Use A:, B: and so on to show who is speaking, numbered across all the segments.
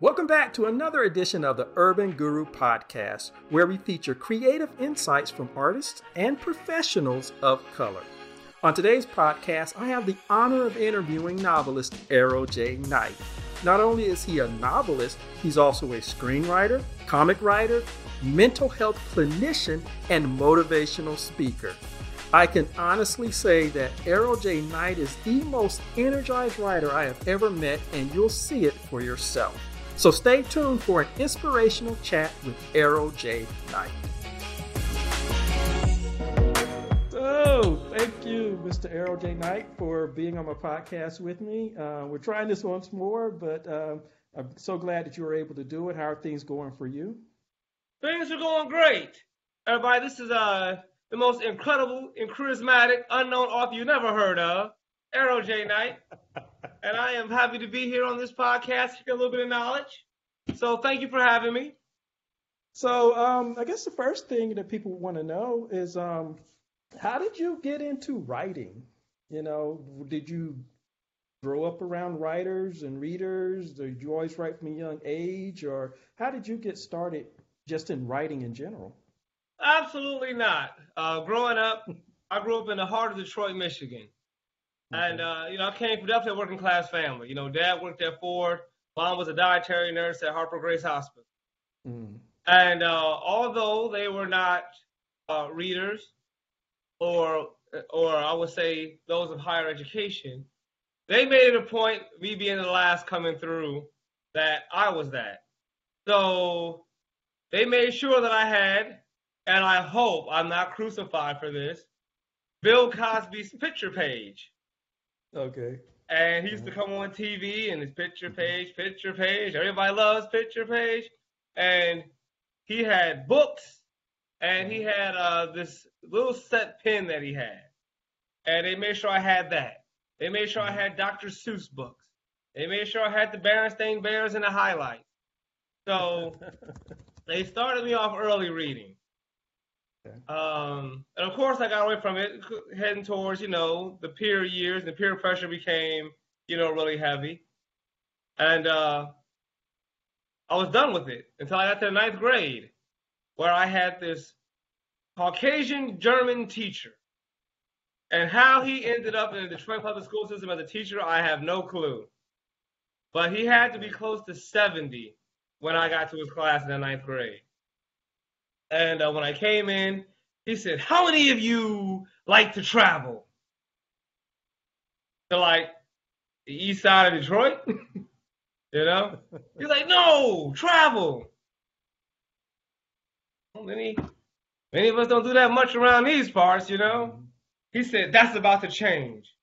A: Welcome back to another edition of the Urban Guru Podcast, where we feature creative insights from artists and professionals of color. On today's podcast, I have the honor of interviewing novelist Errol J. Knight. Not only is he a novelist, he's also a screenwriter, comic writer, mental health clinician, and motivational speaker. I can honestly say that Errol J. Knight is the most energized writer I have ever met, and you'll see it for yourself. So stay tuned for an inspirational chat with Errol J. Knight. So, thank you, Mr. Errol J. Knight, for being on my podcast with me. Uh, we're trying this once more, but um, I'm so glad that you were able to do it. How are things going for you?
B: Things are going great. Everybody, this is uh, the most incredible and charismatic unknown author you never heard of, Errol J. Knight. and I am happy to be here on this podcast, to get a little bit of knowledge. So thank you for having me.
A: So um, I guess the first thing that people want to know is um, how did you get into writing? You know, did you grow up around writers and readers? Did you always write from a young age, or how did you get started just in writing in general?
B: Absolutely not. Uh, growing up, I grew up in the heart of Detroit, Michigan. And uh, you know, I came from definitely a working class family. You know, dad worked at Ford, mom was a dietary nurse at Harper Grace Hospital. Mm. And uh, although they were not uh, readers, or or I would say those of higher education, they made it a point, me being the last coming through, that I was that. So they made sure that I had, and I hope I'm not crucified for this, Bill Cosby's picture page.
A: Okay.
B: And he used to uh-huh. come on TV and his picture mm-hmm. page, picture page. Everybody loves picture page. And he had books and he uh-huh. had uh, this little set pen that he had. And they made sure I had that. They made sure I mm-hmm. had Dr. Seuss books. They made sure I had the Berenstain Bears and the highlights. So they started me off early reading. Um, and of course, I got away from it, heading towards, you know, the peer years. The peer pressure became, you know, really heavy. And uh, I was done with it until I got to the ninth grade, where I had this Caucasian German teacher. And how he ended up in the Detroit public school system as a teacher, I have no clue. But he had to be close to 70 when I got to his class in the ninth grade. And uh, when I came in, he said, How many of you like to travel? To like the east side of Detroit? you know? He's like, No, travel. Well, many, many of us don't do that much around these parts, you know? He said, That's about to change.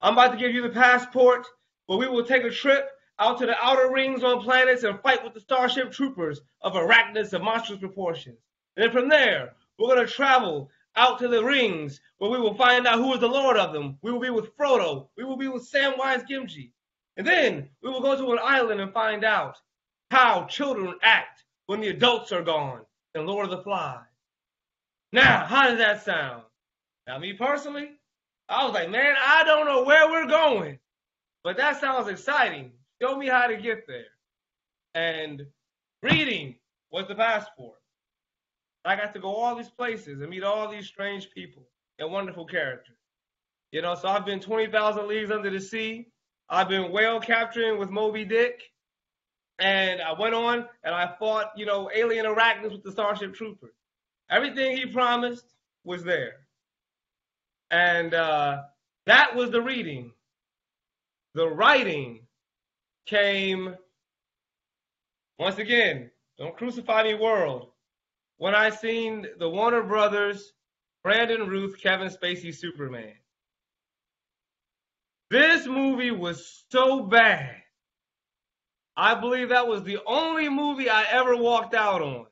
B: I'm about to give you the passport, but we will take a trip out to the outer rings on planets and fight with the starship troopers of arachnids of monstrous proportions. And then from there, we're going to travel out to the rings where we will find out who is the Lord of them. We will be with Frodo. We will be with Samwise Gamgee. And then we will go to an island and find out how children act when the adults are gone in Lord of the Flies. Now, how does that sound? Now, me personally, I was like, man, I don't know where we're going, but that sounds exciting. Show me how to get there. And reading was the passport. I got to go all these places and meet all these strange people and wonderful characters. You know, so I've been 20,000 leagues under the sea. I've been whale capturing with Moby Dick. And I went on and I fought, you know, alien arachnids with the Starship Troopers. Everything he promised was there. And uh, that was the reading. The writing came, once again, don't crucify me, world when I seen the Warner Brothers, Brandon Routh, Kevin Spacey Superman. This movie was so bad. I believe that was the only movie I ever walked out on.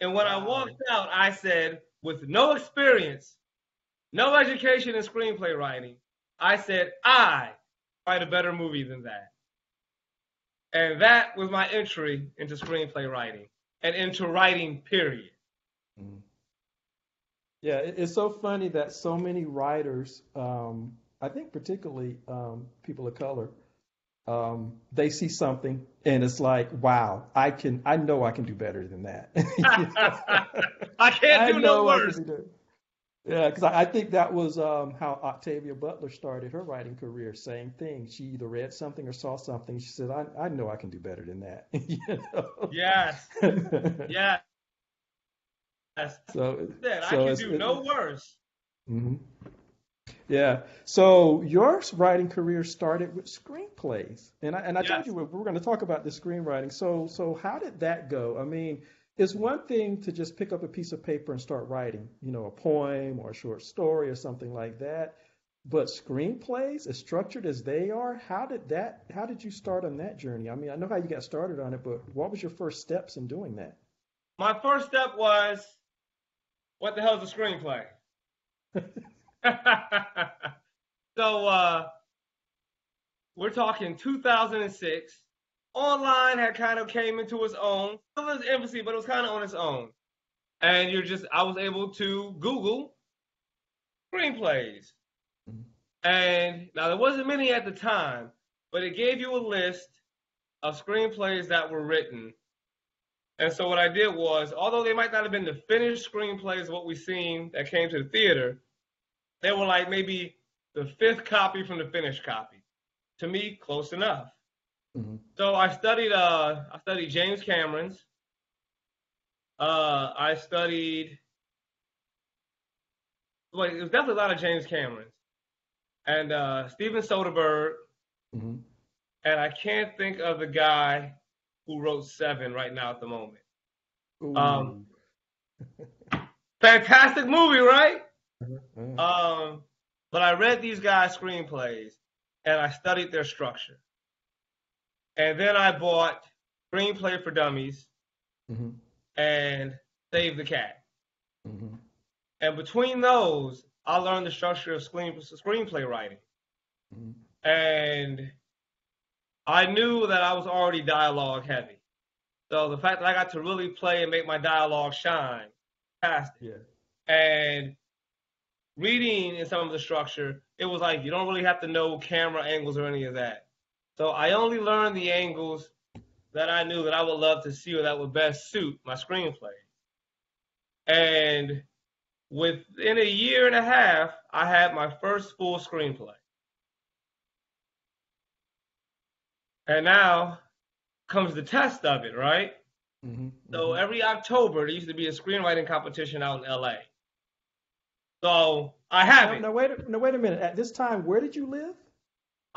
B: And when I walked out, I said, with no experience, no education in screenplay writing, I said, I write a better movie than that. And that was my entry into screenplay writing and into writing, period. Mm.
A: Yeah, it's so funny that so many writers um, I think particularly um, people of color, um, they see something and it's like, wow, I can, I know I can do better than that.
B: I can't do
A: I
B: no worse.
A: do- Yeah, because I, I think that was um, how Octavia Butler started her writing career. Same thing. She either read something or saw something. She said, I, I know I can do better than that. you know?
B: Yes, yes. Yes.
A: So,
B: Said, I
A: so
B: can do no worse.
A: hmm Yeah. So your writing career started with screenplays, and I and I told you we're going to talk about the screenwriting. So so how did that go? I mean, it's one thing to just pick up a piece of paper and start writing, you know, a poem or a short story or something like that. But screenplays, as structured as they are, how did that? How did you start on that journey? I mean, I know how you got started on it, but what was your first steps in doing that?
B: My first step was, what the hell is a screenplay? so uh, we're talking 2006. Online had kind of came into its own. It was infancy, but it was kind of on its own. And you're just, I was able to Google screenplays. And now there wasn't many at the time, but it gave you a list of screenplays that were written. And so what I did was, although they might not have been the finished screenplays of what we've seen that came to the theater, they were like maybe the fifth copy from the finished copy. To me, close enough.
A: Hmm
B: So I studied uh I studied James Cameron's. Uh I studied well, it was definitely a lot of James Cameron's. And uh Steven Soderbergh,
A: hmm
B: and I can't think of the guy who wrote Seven right now at the moment. Um, Fantastic movie, right?
A: Uh,
B: Um, but I read these guys' screenplays and I studied their structure. And then I bought Screenplay for Dummies
A: mhm,
B: and Save the Cat.
A: mhm,
B: And between those, I learned the structure of screen, screenplay writing.
A: mhm.
B: And I knew that I was already dialogue heavy. So the fact that I got to really play and make my dialogue shine, fantastic.
A: Yeah.
B: And reading in some of the structure, it was like you don't really have to know camera angles or any of that. So I only learned the angles that I knew that I would love to see or that would best suit my screenplay. And within a year and a half, I had my first full screenplay. And now comes the test of it, right?
A: mhm,
B: So
A: mhm.
B: every October there used to be a screenwriting competition out in LA. So I have
A: Now,
B: it.
A: now wait, now wait a minute. At this time, where did you live?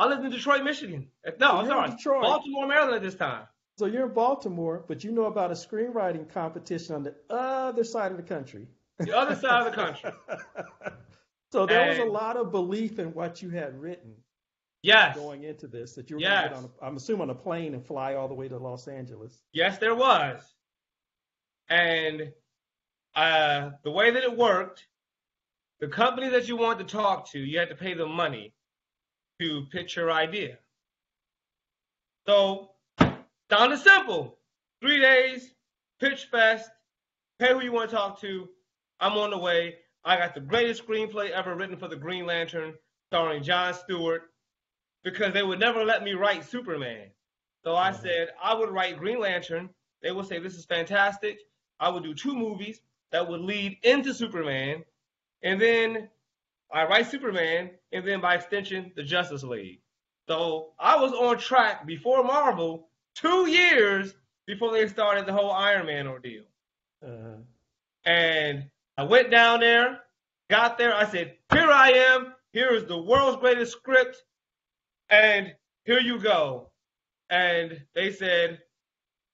B: I lived in Detroit, Michigan. No, I'm sorry,
A: Detroit.
B: Baltimore, Maryland at this time.
A: So you're in Baltimore, but you know about a screenwriting competition on the other side of the country.
B: The other side of the country.
A: so there was a lot of belief in what you had written
B: Yes,
A: going into this. That you were going to get on, a, I'm assuming, on a plane and fly all the way to Los Angeles.
B: yes, there was. And uh, the way that it worked, the company that you wanted to talk to, you had to pay them money to pitch your idea. So, sounded simple. Three days, pitch fest, pay who you want to talk to. I'm on the way. I got the greatest screenplay ever written for the Green Lantern, starring John Stewart, because they would never let me write Superman. So I
A: Mhm.
B: said I would write Green Lantern. They would say this is fantastic. I would do two movies that would lead into Superman, and then I write Superman, and then by extension, the Justice League. So I was on track before Marvel, two years before they started the whole Iron Man ordeal.
A: Uh,
B: And I went down there, got there. I said, Here I am. Here is the world's greatest script. And here you go. And they said,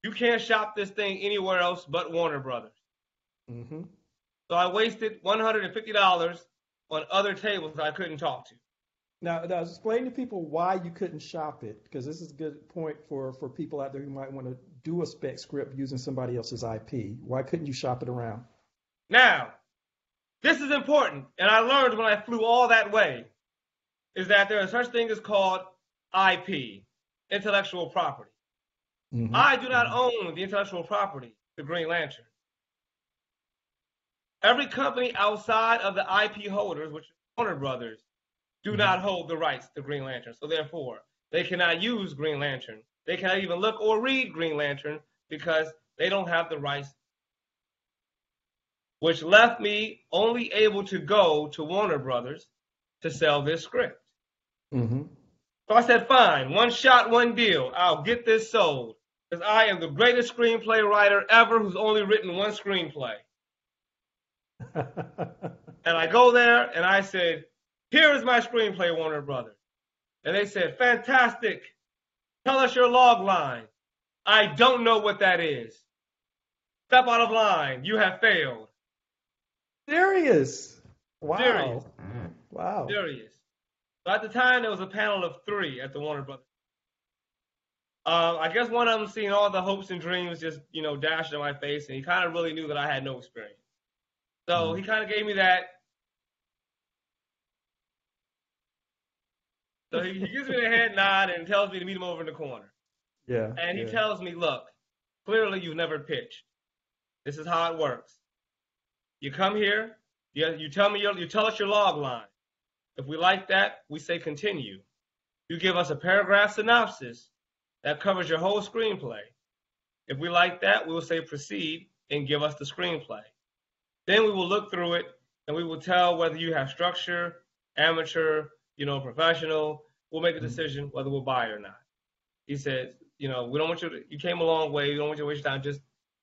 B: You can't shop this thing anywhere else but Warner Brothers.
A: hmm
B: So I wasted $150 on other tables I couldn't talk to.
A: Now, now, explain to people why you couldn't shop it, because this is a good point for, for people out there who might want to do a spec script using somebody else's IP. Why couldn't you shop it around?
B: Now, this is important, and I learned when I flew all that way, is that there is such thing as called IP, intellectual property.
A: Mhm.
B: I do not own the intellectual property, the Green Lantern. Every company outside of the IP holders, which is Warner Brothers, do mm-hmm. not hold the rights to Green Lantern. So therefore, they cannot use Green Lantern. They cannot even look or read Green Lantern because they don't have the rights. Which left me only able to go to Warner Brothers to sell this script. Mm-hmm. So I said, fine, one shot, one deal. I'll get this sold. Because I am the greatest screenplay writer ever who's only written one screenplay. And I go there and I said, here is my screenplay, Warner Brothers. And they said, fantastic. Tell us your log line. I don't know what that is. Step out of line. You have failed.
A: Serious. Wow.
B: Serious.
A: Wow.
B: Serious. So at the time, there was a panel of three at the Warner Brothers. Uh, I guess one of them seeing all the hopes and dreams just, you know, dashed in my face, and he kind of really knew that I had no experience. So mm-hmm. he kind of gave me that. So he, he gives me the head nod and tells me to meet him over in the corner.
A: Yeah.
B: And he
A: yeah.
B: tells me, look, clearly you've never pitched. This is how it works. You come here, you, you tell me your, you tell us your log line. If we like that, we say continue. You give us a paragraph synopsis that covers your whole screenplay. If we like that, we will say proceed and give us the screenplay. Then we will look through it and we will tell whether you have structure, amateur, you know, professional. We'll make a mm-hmm. decision whether we'll buy or not. He said, you know, we don't want you to, you came a long way. We don't want you to waste time. Just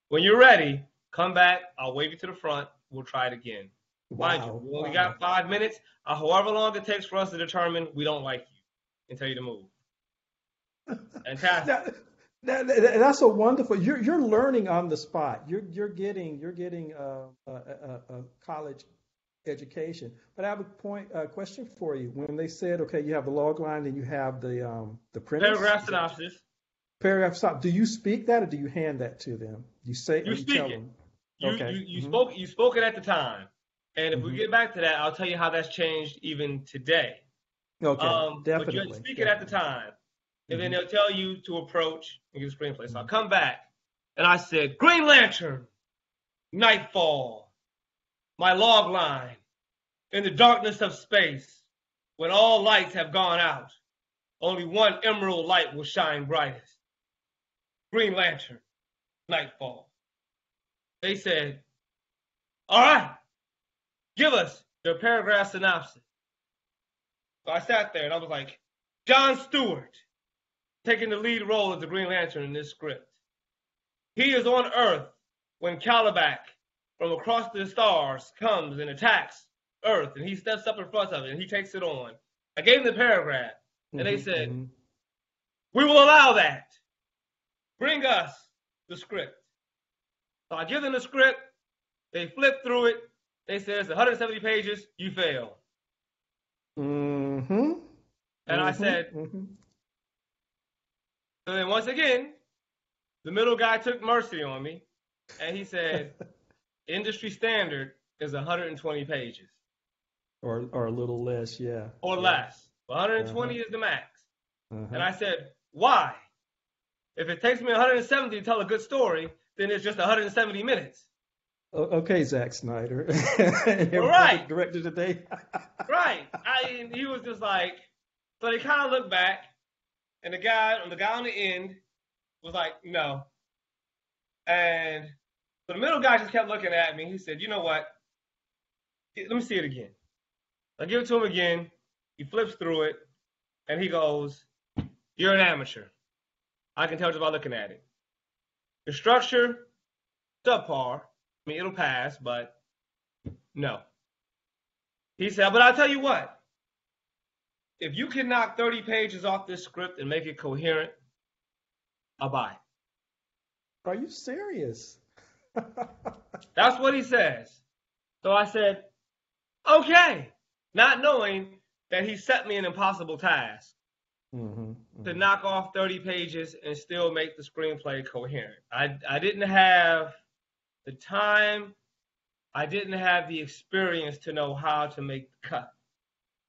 B: when you're ready, come back. I'll wave you to the front. We'll try it again. Wow. Mind you, we only wow. got five minutes. Uh, however long it takes for us to determine we don't like you and tell you to move. Fantastic.
A: Now, that's a wonderful. You're you're learning on the spot. You're you're getting you're getting a, a, a, college education. But I have a point a question for you. When they said, okay, you have the log line and you have the um the
B: premise, paragraph synopsis.
A: Paragraph synopsis. Do you speak that or do you hand that to them? You say
B: you speak it. You, okay. you, you mm-hmm. spoke you spoke it at the time. And if mm-hmm. we get back to that, I'll tell you how that's changed even today.
A: Okay, um, definitely. But
B: you speak definitely. it at the time and then mm-hmm. they'll tell you to approach and get a screenplay. So I come back and I said, Green Lantern, Nightfall, my log line, in the darkness of space, when all lights have gone out, only one emerald light will shine brightest. Green Lantern, Nightfall. They said, All right, give us your paragraph synopsis. So I sat there and I was like, John Stewart, taking the lead role as the Green Lantern in this script. He is on Earth when Kalibak from across the stars comes and attacks Earth, and he steps up in front of it and he takes it on. I gave them the paragraph, and mm-hmm, they said, mm-hmm. "We will allow that. Bring us the script." So I give them the script. They flip through it. They say it's 170 pages. You fail.
A: Mm-hmm.
B: And mm-hmm. I said, mm-hmm. So then once again, the middle guy took mercy on me, and he said, industry standard is 120 pages.
A: Or or a little less, yeah.
B: Or
A: yeah.
B: less. 120 uh-huh. is the max. Uh-huh. And I said, why? If it takes me 170 to tell a good story, then it's just 170 minutes.
A: Okay, Zack Snyder.
B: right.
A: Director today.
B: right. I, he was just like, so they kind of looked back, and the guy, the guy on the end, was like, no. And so the middle guy just kept looking at me. He said, you know what? Let me see it again. I give it to him again. He flips through it, and he goes, "You're an amateur. I can tell just by looking at it. The structure, subpar. I mean, it'll pass, but no." He said, "But I'll tell you what if you can knock 30 pages off this script and make it coherent, I'll buy it.
A: Are you serious?
B: That's what he says. So I said, okay, not knowing that he set me an impossible task mm-hmm, mm-hmm. to knock off 30 pages and still make the screenplay coherent. I, I didn't have the time, I didn't have the experience to know how to make the cut.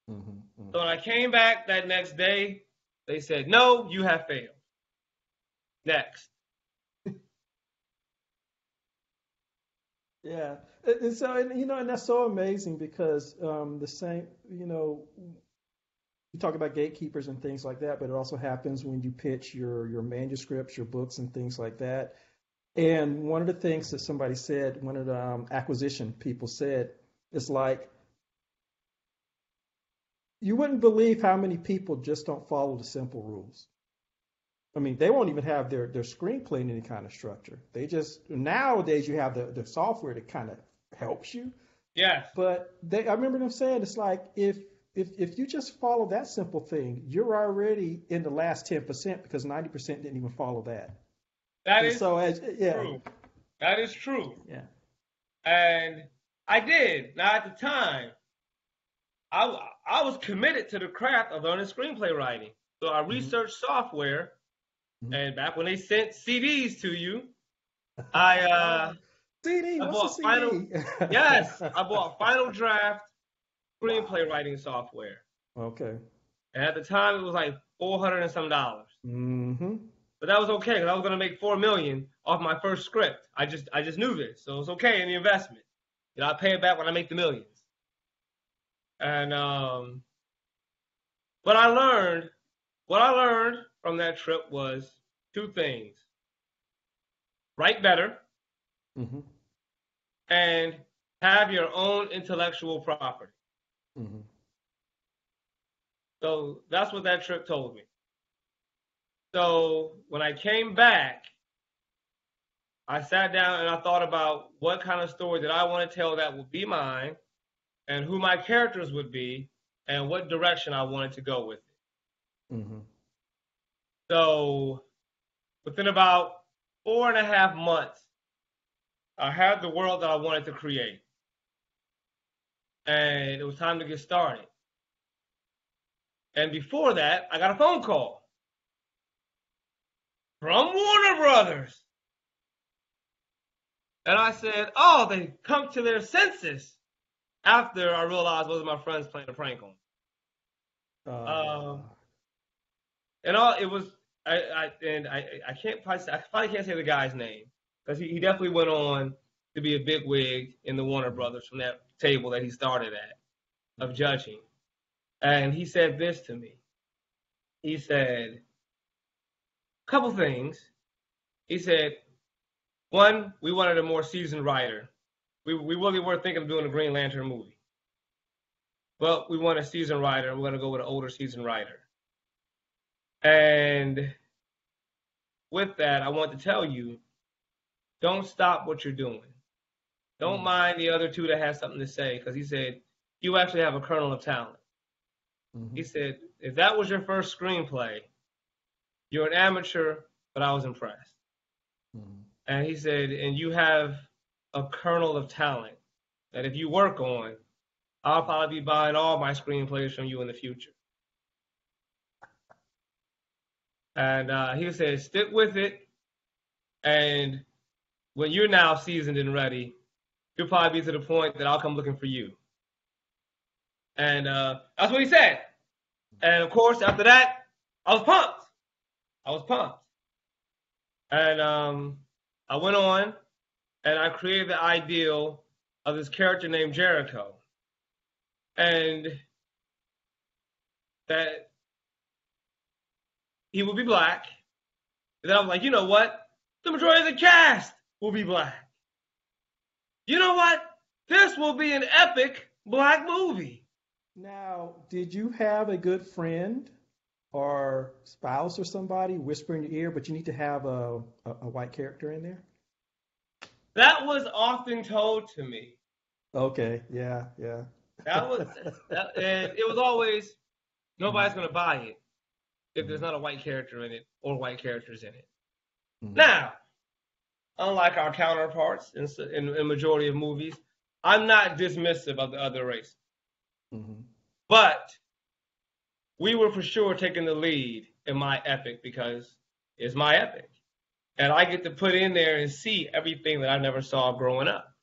B: Mm-hmm, mm-hmm. So when I came back that next day, they said, no, you have failed. Next.
A: yeah. And so, and, you know, and that's so amazing because um, the same, you know, you talk about gatekeepers and things like that, but it also happens when you pitch your your manuscripts, your books, and things like that. And one of the things that somebody said, one of the um, acquisition people said, is like, you wouldn't believe how many people just don't follow the simple rules. I mean, they won't even have their, their screenplay in any kind of structure. They just nowadays you have the, the software that kind of helps you.
B: Yeah.
A: But they, I remember them saying it's like if if if you just follow that simple thing, you're already in the last ten percent because ninety percent didn't even follow that.
B: That
A: And
B: is
A: so as yeah
B: true. That is true.
A: yeah
B: And I did. Now, at the time, I, I was committed to the craft of learning screenplay writing. So I researched software,
A: Mhm.
B: and back when they sent CDs to you, I uh,
A: CD
B: I bought Final- yes, I bought Final Draft screenplay writing software,
A: okay.
B: and at the time it was like four hundred and some dollars.
A: Mm-hmm.
B: But that was okay because I was gonna make four million off my first script. I just I just knew this, so it's okay in the investment. You know, I pay it back when I make the millions. And um, what I learned, what I learned from that trip was two things: write better
A: Mm-hmm.
B: and have your own intellectual property.
A: Mm-hmm.
B: So that's what that trip told me. So when I came back, I sat down and I thought about what kind of story that I want to tell that would be mine and who my characters would be and what direction I wanted to go with it.
A: Mm-hmm.
B: So within about four and a half months, I had the world that I wanted to create. And it was time to get started. And before that, I got a phone call from Warner Brothers. And I said, oh, they come to their senses after I realized those are my friends playing a prank on me.
A: Uh,
B: Um, and all it was I, I and I I can't probably say, I probably can't say the guy's name because he, he definitely went on to be a big wig in the Warner Brothers from that table that he started at of judging, and he said this to me. He said a couple things. He said, one, we wanted a more seasoned writer. We we really were thinking of doing a Green Lantern movie, but we want a seasoned writer. We're gonna go with an older seasoned writer. And with that, I want to tell you don't stop what you're doing. Don't
A: Mm.
B: mind the other two that have something to say, because he said, you actually have a kernel of talent.
A: mhm.
B: He said, if that was your first screenplay, you're an amateur, but I was impressed.
A: Mhm.
B: And he said, and you have a kernel of talent that if you work on, I'll probably be buying all my screenplays from you in the future. And uh, he said, stick with it. And when you're now seasoned and ready, you'll probably be to the point that I'll come looking for you. And uh, that's what he said. And of course, after that, I was pumped. I was pumped. And um, I went on and I created the ideal of this character named Jericho. And that he will be black. And then I'm like, you know what? The majority of the cast will be black. You know what? This will be an epic black movie.
A: Now, did you have a good friend or spouse or somebody whisper in your ear, but you need to have a, a, a white character in there?
B: That was often told to me.
A: Okay, yeah, yeah.
B: That was, that, and it was always nobody's gonna buy it if there's not a white character in it or white characters in it.
A: Mhm.
B: Now, unlike our counterparts in, in, in majority of movies, I'm not dismissive of the other race,
A: Mhm.
B: but we were for sure taking the lead in my epic because it's my epic, and I get to put in there and see everything that I never saw growing up,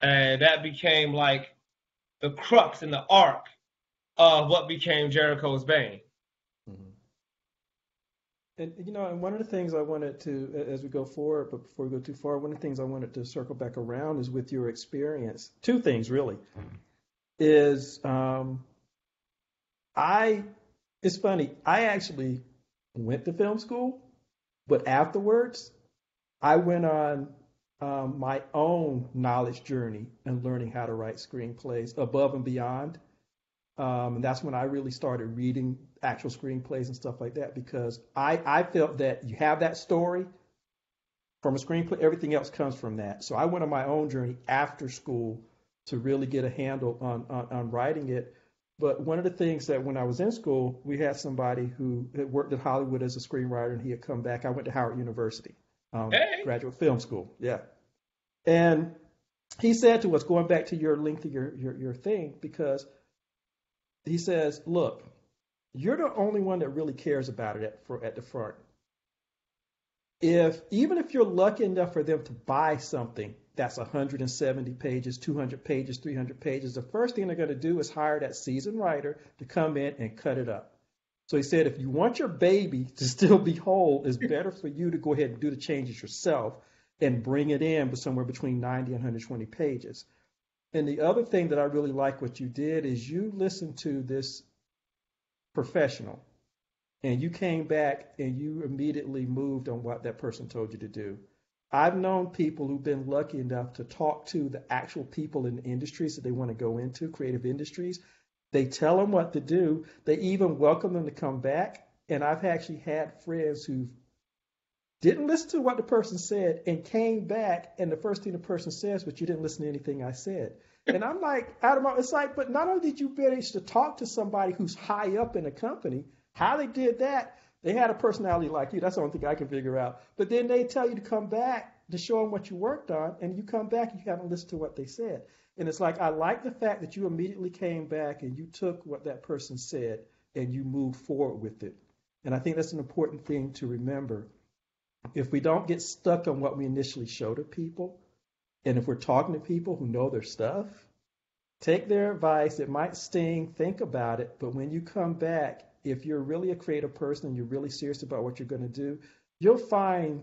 B: and that became like the crux and the arc of what became Jericho's Bane.
A: Mhm. And you know, and one of the things I wanted to, as we go forward, but before we go too far, one of the things I wanted to circle back around is with your experience. Two things really, is um, I, it's funny. I actually went to film school, but afterwards, I went on um, my own knowledge journey and learning how to write screenplays above and beyond. Um, and that's when I really started reading actual screenplays and stuff like that because I, I felt that you have that story from a screenplay, everything else comes from that. So I went on my own journey after school to really get a handle on, on, on writing it. But one of the things that when I was in school, we had somebody who had worked in Hollywood as a screenwriter and he had come back. I went to Howard University, um,
B: hey.
A: graduate film school. Yeah. And he said to us, going back to your length of your, your, your thing, because he says, look, you're the only one that really cares about it at, for, at the front. If even if you're lucky enough for them to buy something that's 170 pages, 200 pages, 300 pages, the first thing they're going to do is hire that seasoned writer to come in and cut it up. So he said, if you want your baby to still be whole, it's better for you to go ahead and do the changes yourself and bring it in somewhere between 90 and 120 pages. And the other thing that I really like what you did is you listened to this professional and you came back and you immediately moved on what that person told you to do. I've known people who've been lucky enough to talk to the actual people in the industries that they want to go into, creative industries. They tell them what to do. They even welcome them to come back. And I've actually had friends who didn't listen to what the person said and came back, and the first thing the person says, but you didn't listen to anything I said. And I'm like, my, it's like, but not only did you manage to talk to somebody who's high up in a company, how they did that, they had a personality like you. That's the only thing I can figure out. But then they tell you to come back to show them what you worked on, and you come back and you haven't listened to what they said. And it's like I like the fact that you immediately came back and you took what that person said and you moved forward with it. And I think that's an important thing to remember. If we don't get stuck on what we initially show to people, and if we're talking to people who know their stuff, take their advice. It might sting, think about it, but when you come back, if you're really a creative person and you're really serious about what you're going to do, you'll find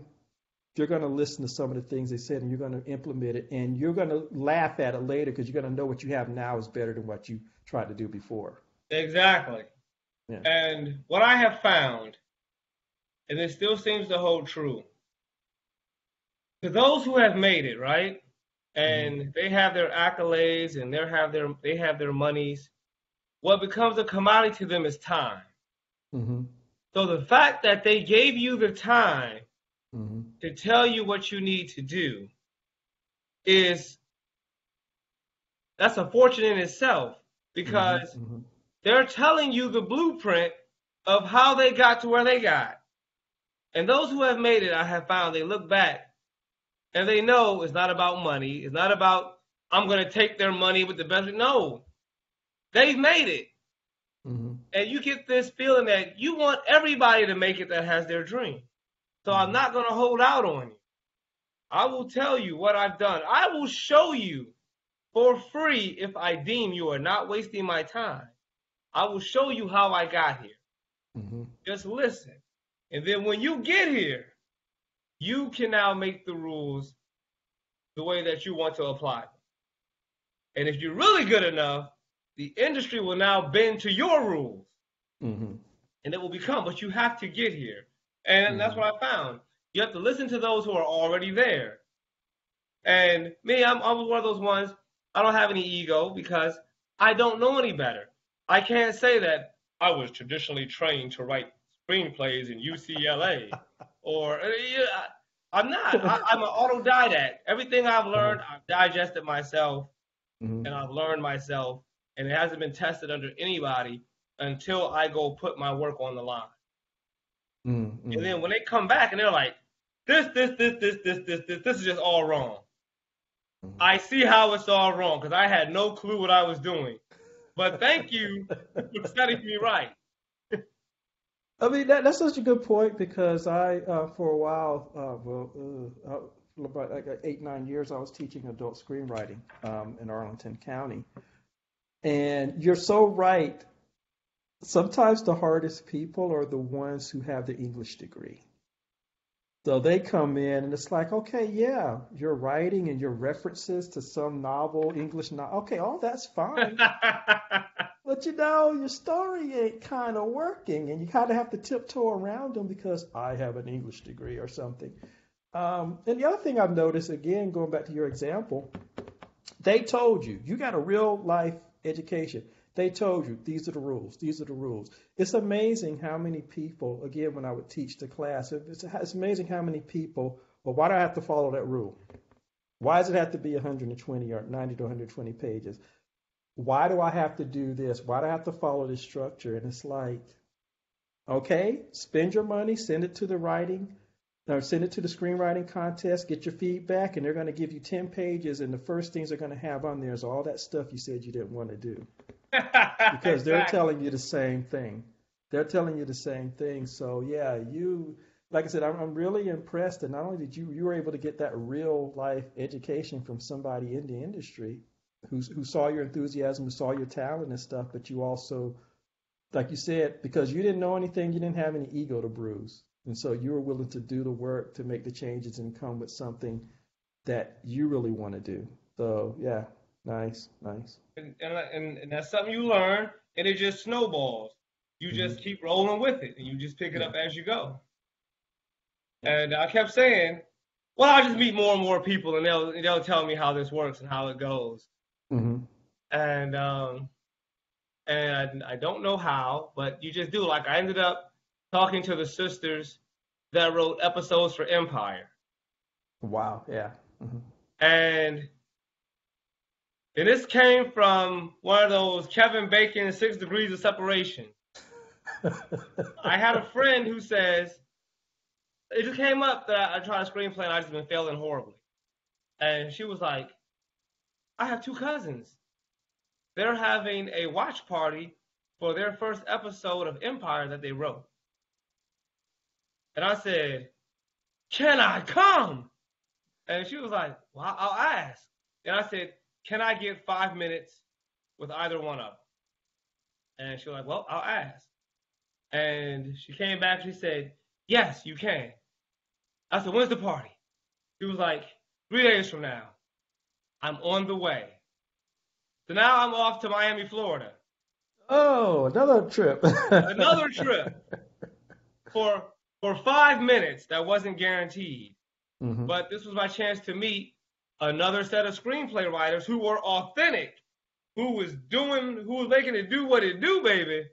A: you're going to listen to some of the things they said and you're going to implement it and you're going to laugh at it later because you're going to know what you have now is better than what you tried to do before.
B: Exactly. Yeah. And what I have found, and it still seems to hold true, to those who have made it, right? And mm-hmm. they have their accolades and they have their they have their monies. What becomes a commodity to them is time. Mm-hmm. So the fact that they gave you the time mm-hmm. to tell you what you need to do is that's a fortune in itself because mm-hmm. mm-hmm. they're telling you the blueprint of how they got to where they got. And those who have made it, I have found they look back and they know it's not about money. It's not about I'm going to take their money with the best. No, they've made it. Mm-hmm. And you get this feeling that you want everybody to make it that has their dream. So I'm not going to hold out on you. I will tell you what I've done. I will show you for free if I deem you are not wasting my time. I will show you how I got here. Mm-hmm. Just listen. And then when you get here, you can now make the rules the way that you want to apply them. And if you're really good enough, the industry will now bend to your rules. Mm-hmm. And it will become, but you have to get here. And mm-hmm. that's what I found. You have to listen to those who are already there. And me, I'm, I'm one of those ones, I don't have any ego because I don't know any better. I can't say that I was traditionally trained to write screenplays in UCLA or uh, I'm not. I, am an autodidact. Everything I've learned, mm-hmm. I've digested myself mm-hmm. and I've learned myself, and it hasn't been tested under anybody until I go put my work on the line. Mm-hmm. And then when they come back and they're like, this, this, this, this, this, this, this, this is just all wrong. Mm-hmm. I see how it's all wrong because I had no clue what I was doing. But thank you for setting me right.
A: I mean, that, that's such a good point because I, uh, for a while, uh, well, uh, about like eight, nine years, I was teaching adult screenwriting um, in Arlington County. And you're so right sometimes the hardest people are the ones who have the English degree. So they come in and it's like, okay, yeah, your writing and your references to some novel, English novel, okay, all that's fine. but you know, your story ain't kind of working, and you kind of have to tiptoe around them because I have an English degree or something. Um, and the other thing I've noticed, again, going back to your example, they told you you got a real life education. They told you these are the rules. These are the rules. It's amazing how many people, again, when I would teach the class, it's, it's amazing how many people. Well, why do I have to follow that rule? Why does it have to be 120 or 90 to 120 pages? Why do I have to do this? Why do I have to follow this structure? And it's like, okay, spend your money, send it to the writing, or send it to the screenwriting contest, get your feedback, and they're going to give you 10 pages. And the first things they're going to have on there is all that stuff you said you didn't want to do. because they're telling you the same thing. They're telling you the same thing. So, yeah, you like I said, I'm, I'm really impressed. And not only did you you were able to get that real life education from somebody in the industry who's, who saw your enthusiasm, who saw your talent and stuff, but you also, like you said, because you didn't know anything, you didn't have any ego to bruise, and so you are willing to do the work to make the changes and come with something that you really want to do. So yeah, nice, nice.
B: And, and, and that's something you learn, and it just snowballs. You mm-hmm. just keep rolling with it, and you just pick it yeah. up as you go. And I kept saying, well, I'll just meet more and more people and they'll they'll tell me how this works and how it goes.
A: Mm-hmm.
B: And um, and I don't know how, but you just do. Like I ended up talking to the sisters that wrote episodes for Empire.
A: Wow. Yeah. Mm-hmm.
B: And and this came from one of those Kevin Bacon six degrees of separation. I had a friend who says, it just came up that I tried a screenplay and I just been failing horribly. And she was like, I have two cousins. They're having a watch party for their first episode of Empire that they wrote. And I said, Can I come? And she was like, Well, I'll ask. And I said, Can I get five minutes with either one of them? And she was like, Well, I'll ask. And she came back, she said, Yes, you can. I said, when's the party? He was like, three days from now. I'm on the way. So now I'm off to Miami, Florida.
A: Oh, another trip.
B: another trip for for five minutes that wasn't guaranteed. Mm-hmm. But this was my chance to meet another set of screenplay writers who were authentic, who was doing, who was making it do what it do, baby.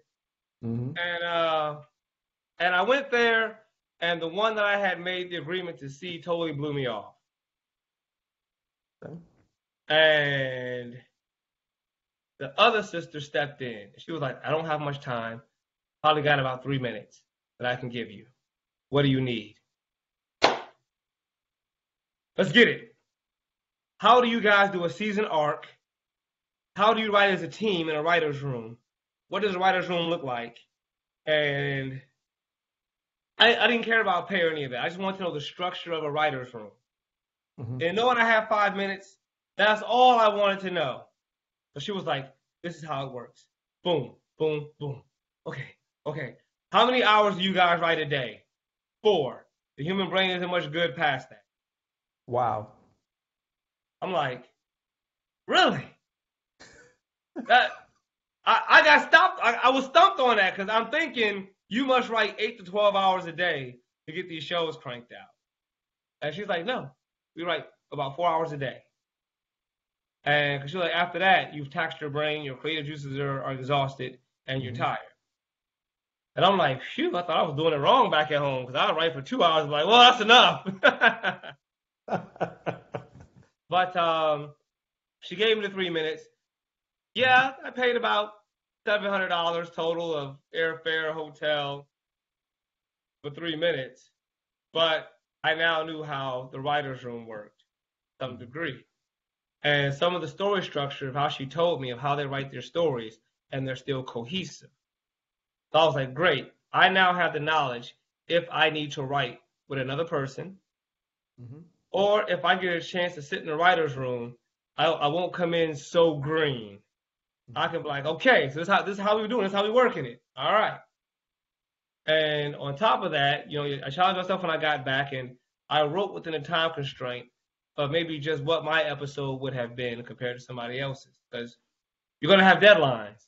B: Mm-hmm. And uh, and I went there and the one that I had made the agreement to see totally blew me off. Okay. And the other sister stepped in. She was like, I don't have much time. Probably got about three minutes that I can give you. What do you need? Let's get it. How do you guys do a season arc? How do you write as a team in a writer's room? What does a writer's room look like? And I, I didn't care about pay or any of that. I just wanted to know the structure of a writer's room. Mm-hmm. And knowing I have five minutes, that's all I wanted to know. So she was like, this is how it works. Boom, boom, boom. Okay, okay. How many hours do you guys write a day? Four. The human brain isn't much good past that.
A: Wow.
B: I'm like, really? that I, I got stopped. I, I was stumped on that because I'm thinking you must write eight to 12 hours a day to get these shows cranked out. And she's like, no, we write about four hours a day. And because she's like, after that, you've taxed your brain, your creative juices are, are exhausted, and you're mm-hmm. tired. And I'm like, phew, I thought I was doing it wrong back at home because I write for two hours. I'm like, well, that's enough. but um, she gave me the three minutes. Yeah, I paid about seven hundred dollars total of airfare, hotel for three minutes. But I now knew how the writer's room worked, to some degree. And some of the story structure of how she told me of how they write their stories and they're still cohesive. So I was like, great. I now have the knowledge if I need to write with another person, mm-hmm. or if I get a chance to sit in the writer's room, I, I won't come in so green. I can be like, okay, so this is how this is how we doing, this is how we're working it. All right. And on top of that, you know, I challenged myself when I got back and I wrote within a time constraint of maybe just what my episode would have been compared to somebody else's. Because you're gonna have deadlines.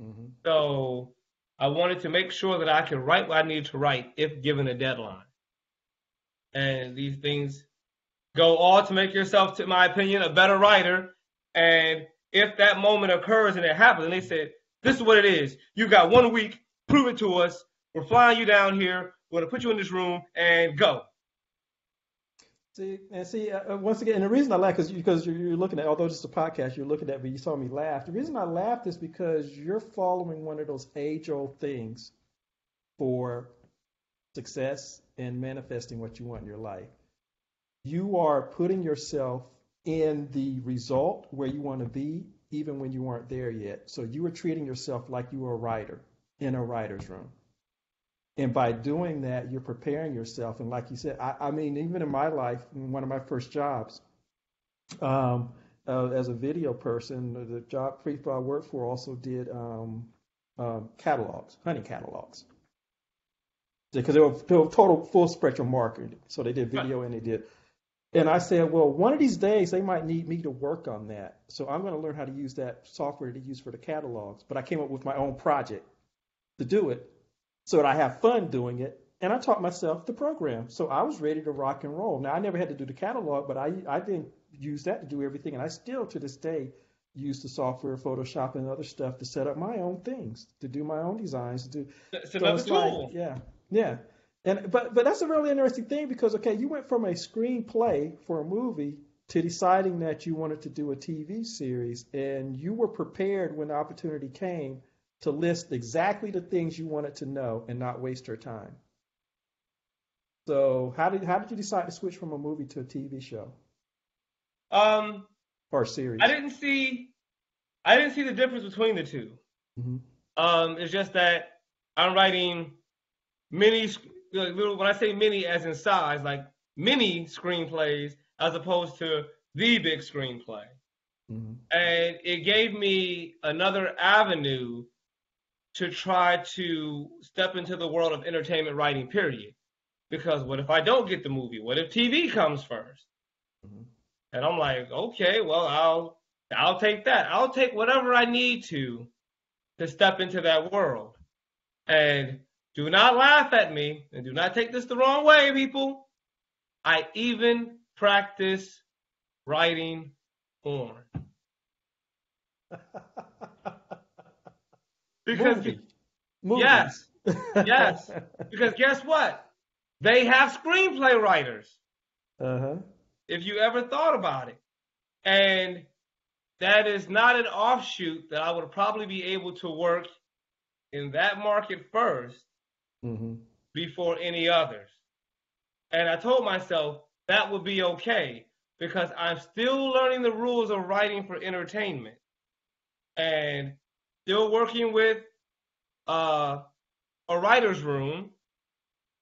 B: Mm-hmm. So I wanted to make sure that I could write what I needed to write if given a deadline. And these things go all to make yourself, to my opinion, a better writer. And if that moment occurs and it happens, and they said, this is what it is. You got one week, prove it to us. We're flying you down here. We're going to put you in this room and go.
A: See, and see, uh, uh, once again, and the reason I laugh is because you're, you're, looking at, although is a podcast, you're looking at, but you saw me laugh. The reason I laughed is because you're following one of those age old things for success and manifesting what you want in your life. You are putting yourself in the result where you want to be, even when you weren't there yet. So you are treating yourself like you were a writer in a writer's room. And by doing that, you're preparing yourself. And like you said, I, I mean, even in my life, one of my first jobs, um, uh, as a video person, the job people I worked for also did um, um, catalogs, hunting catalogs. Because they were, they were total full spectrum marketing. So they did video and they did. And I said, well, one of these days they might need me to work on that. So I'm going to learn how to use that software to use for the catalogs. But I came up with my own project to do it so that I have fun doing it. And I taught myself the program. So I was ready to rock and roll. Now, I never had to do the catalog, but I, I didn't use that to do everything. And I still, to this day, use the software, Photoshop, and other stuff to set up my own things, to do my own designs. To do,
B: another so tool.
A: Like, yeah, yeah. And but but that's a really interesting thing because okay, you went from a screenplay for a movie to deciding that you wanted to do a TV series, and you were prepared when the opportunity came to list exactly the things you wanted to know and not waste her time. So how did how did you decide to switch from a movie to a TV show?
B: Um,
A: or a series?
B: I didn't see I didn't see the difference between the 2 mm-hmm. Um, it's just that I'm writing many little when I say many, as in size, like mini screenplays as opposed to the big screenplay. Mm-hmm. And it gave me another avenue to try to step into the world of entertainment writing, period. Because what if I don't get the movie? What if TV comes 1st mm-hmm. And I'm like, okay, well, I'll I'll take that. I'll take whatever I need to to step into that world. And do not laugh at me and do not take this the wrong way, people. I even practice writing porn. Because Movie. yes, yes. Because guess what? They have screenplay writers. Uh-huh. If you ever thought about it, and that is not an offshoot that I would probably be able to work in that market 1st mm-hmm. before any others. And I told myself that would be okay because I'm still learning the rules of writing for entertainment. And still working with uh, a writer's room.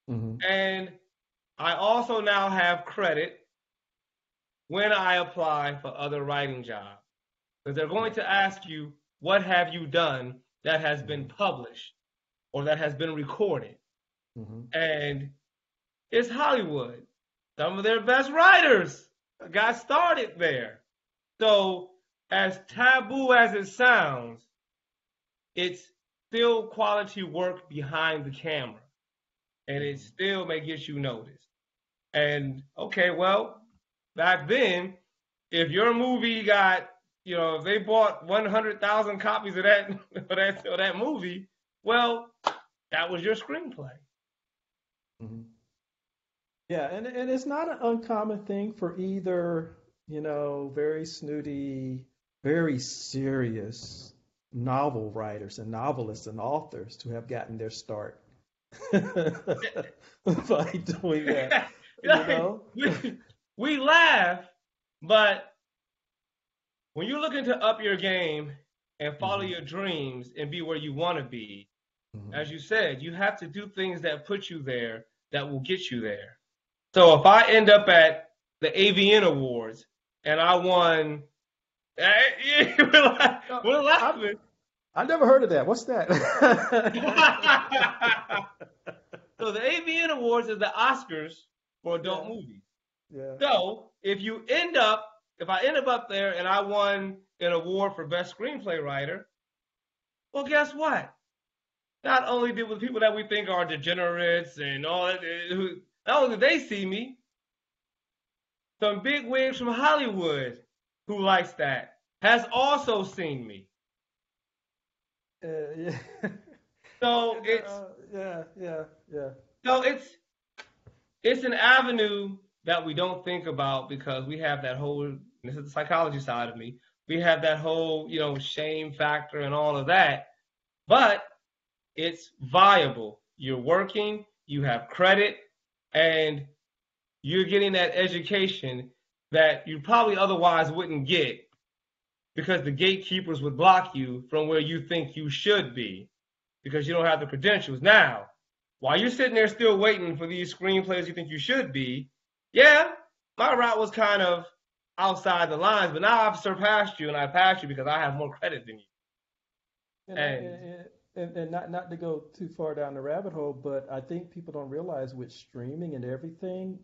B: Mm-hmm. And I also now have credit when I apply for other writing jobs. Because they're going to ask you, what have you done that has been mm-hmm. published or that has been recorded? Mm-hmm. And it's Hollywood. Some of their best writers got started there. So, as taboo as it sounds, it's still quality work behind the camera. And it still may get you noticed. And okay, well, back then, if your movie got, you know, if they bought 100,000 copies of that, of that, of that movie, well, that was your screenplay.
A: Mm-hmm. Yeah, and and it's not an uncommon thing for either, you know, very snooty, very serious novel writers and novelists and authors to have gotten their start by doing that. You know?
B: we, we laugh, but when you're looking to up your game and follow mm-hmm. your dreams and be where you want to be, mm-hmm. as you said, you have to do things that put you there that will get you there. So if I end up at the AVN Awards and I won we're, laughing.
A: I never heard of that. What's that?
B: so the AVN Awards is the Oscars for adult yeah. movies. Yeah. So if you end up, if I end up up there and I won an award for best screenplay writer, Well, guess what? Not only did the people that we think are degenerates and all that, eh, who not only did they see me, some big wigs from Hollywood who likes that has also seen me.
A: Uh, yeah.
B: So it's
A: Uh, yeah, yeah, yeah.
B: so it's it's an avenue that we don't think about because we have that whole this is the psychology side of me. We have that whole, you know, shame factor and all of that. But it's viable. You're working, you have credit, and you're getting that education that you probably otherwise wouldn't get because the gatekeepers would block you from where you think you should be because you don't have the credentials. Now, while you're sitting there still waiting for these screenplays you think you should be, yeah, my route was kind of outside the lines, but now I've surpassed you and I passed you because I have more credit than you.
A: And,
B: And-
A: and, and, and not not to go too far down the rabbit hole, but I think people don't realize with streaming and everything,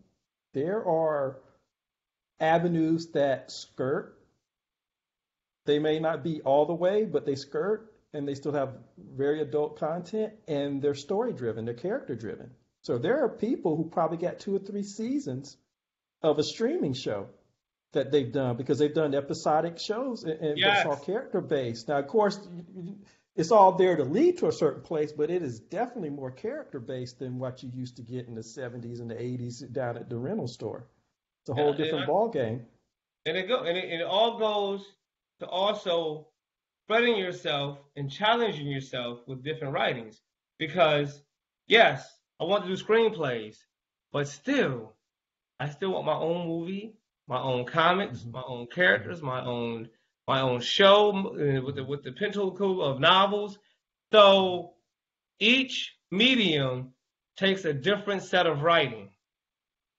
A: there are avenues that skirt. They may not be all the way, but they skirt and they still have very adult content and they're story driven, they're character driven. So there are people who probably got two or three seasons of a streaming show that they've done because they've done episodic shows and, and
B: Yes.
A: that's all character based. Now, of course, it's all there to lead to a certain place, but it is definitely more character based than what you used to get in the 70s and the 80s down at the rental store. It's a whole
B: Yeah,
A: different
B: yeah.
A: ball game.
B: And it go and it, and it all goes to also spreading yourself and challenging yourself with different writings. Because yes, I want to do screenplays, but still, I still want my own movie, my own comics,
A: Mhm.
B: my own characters, my own my own show uh, with the with the pinnacle of novels. So each medium takes a different set of writing.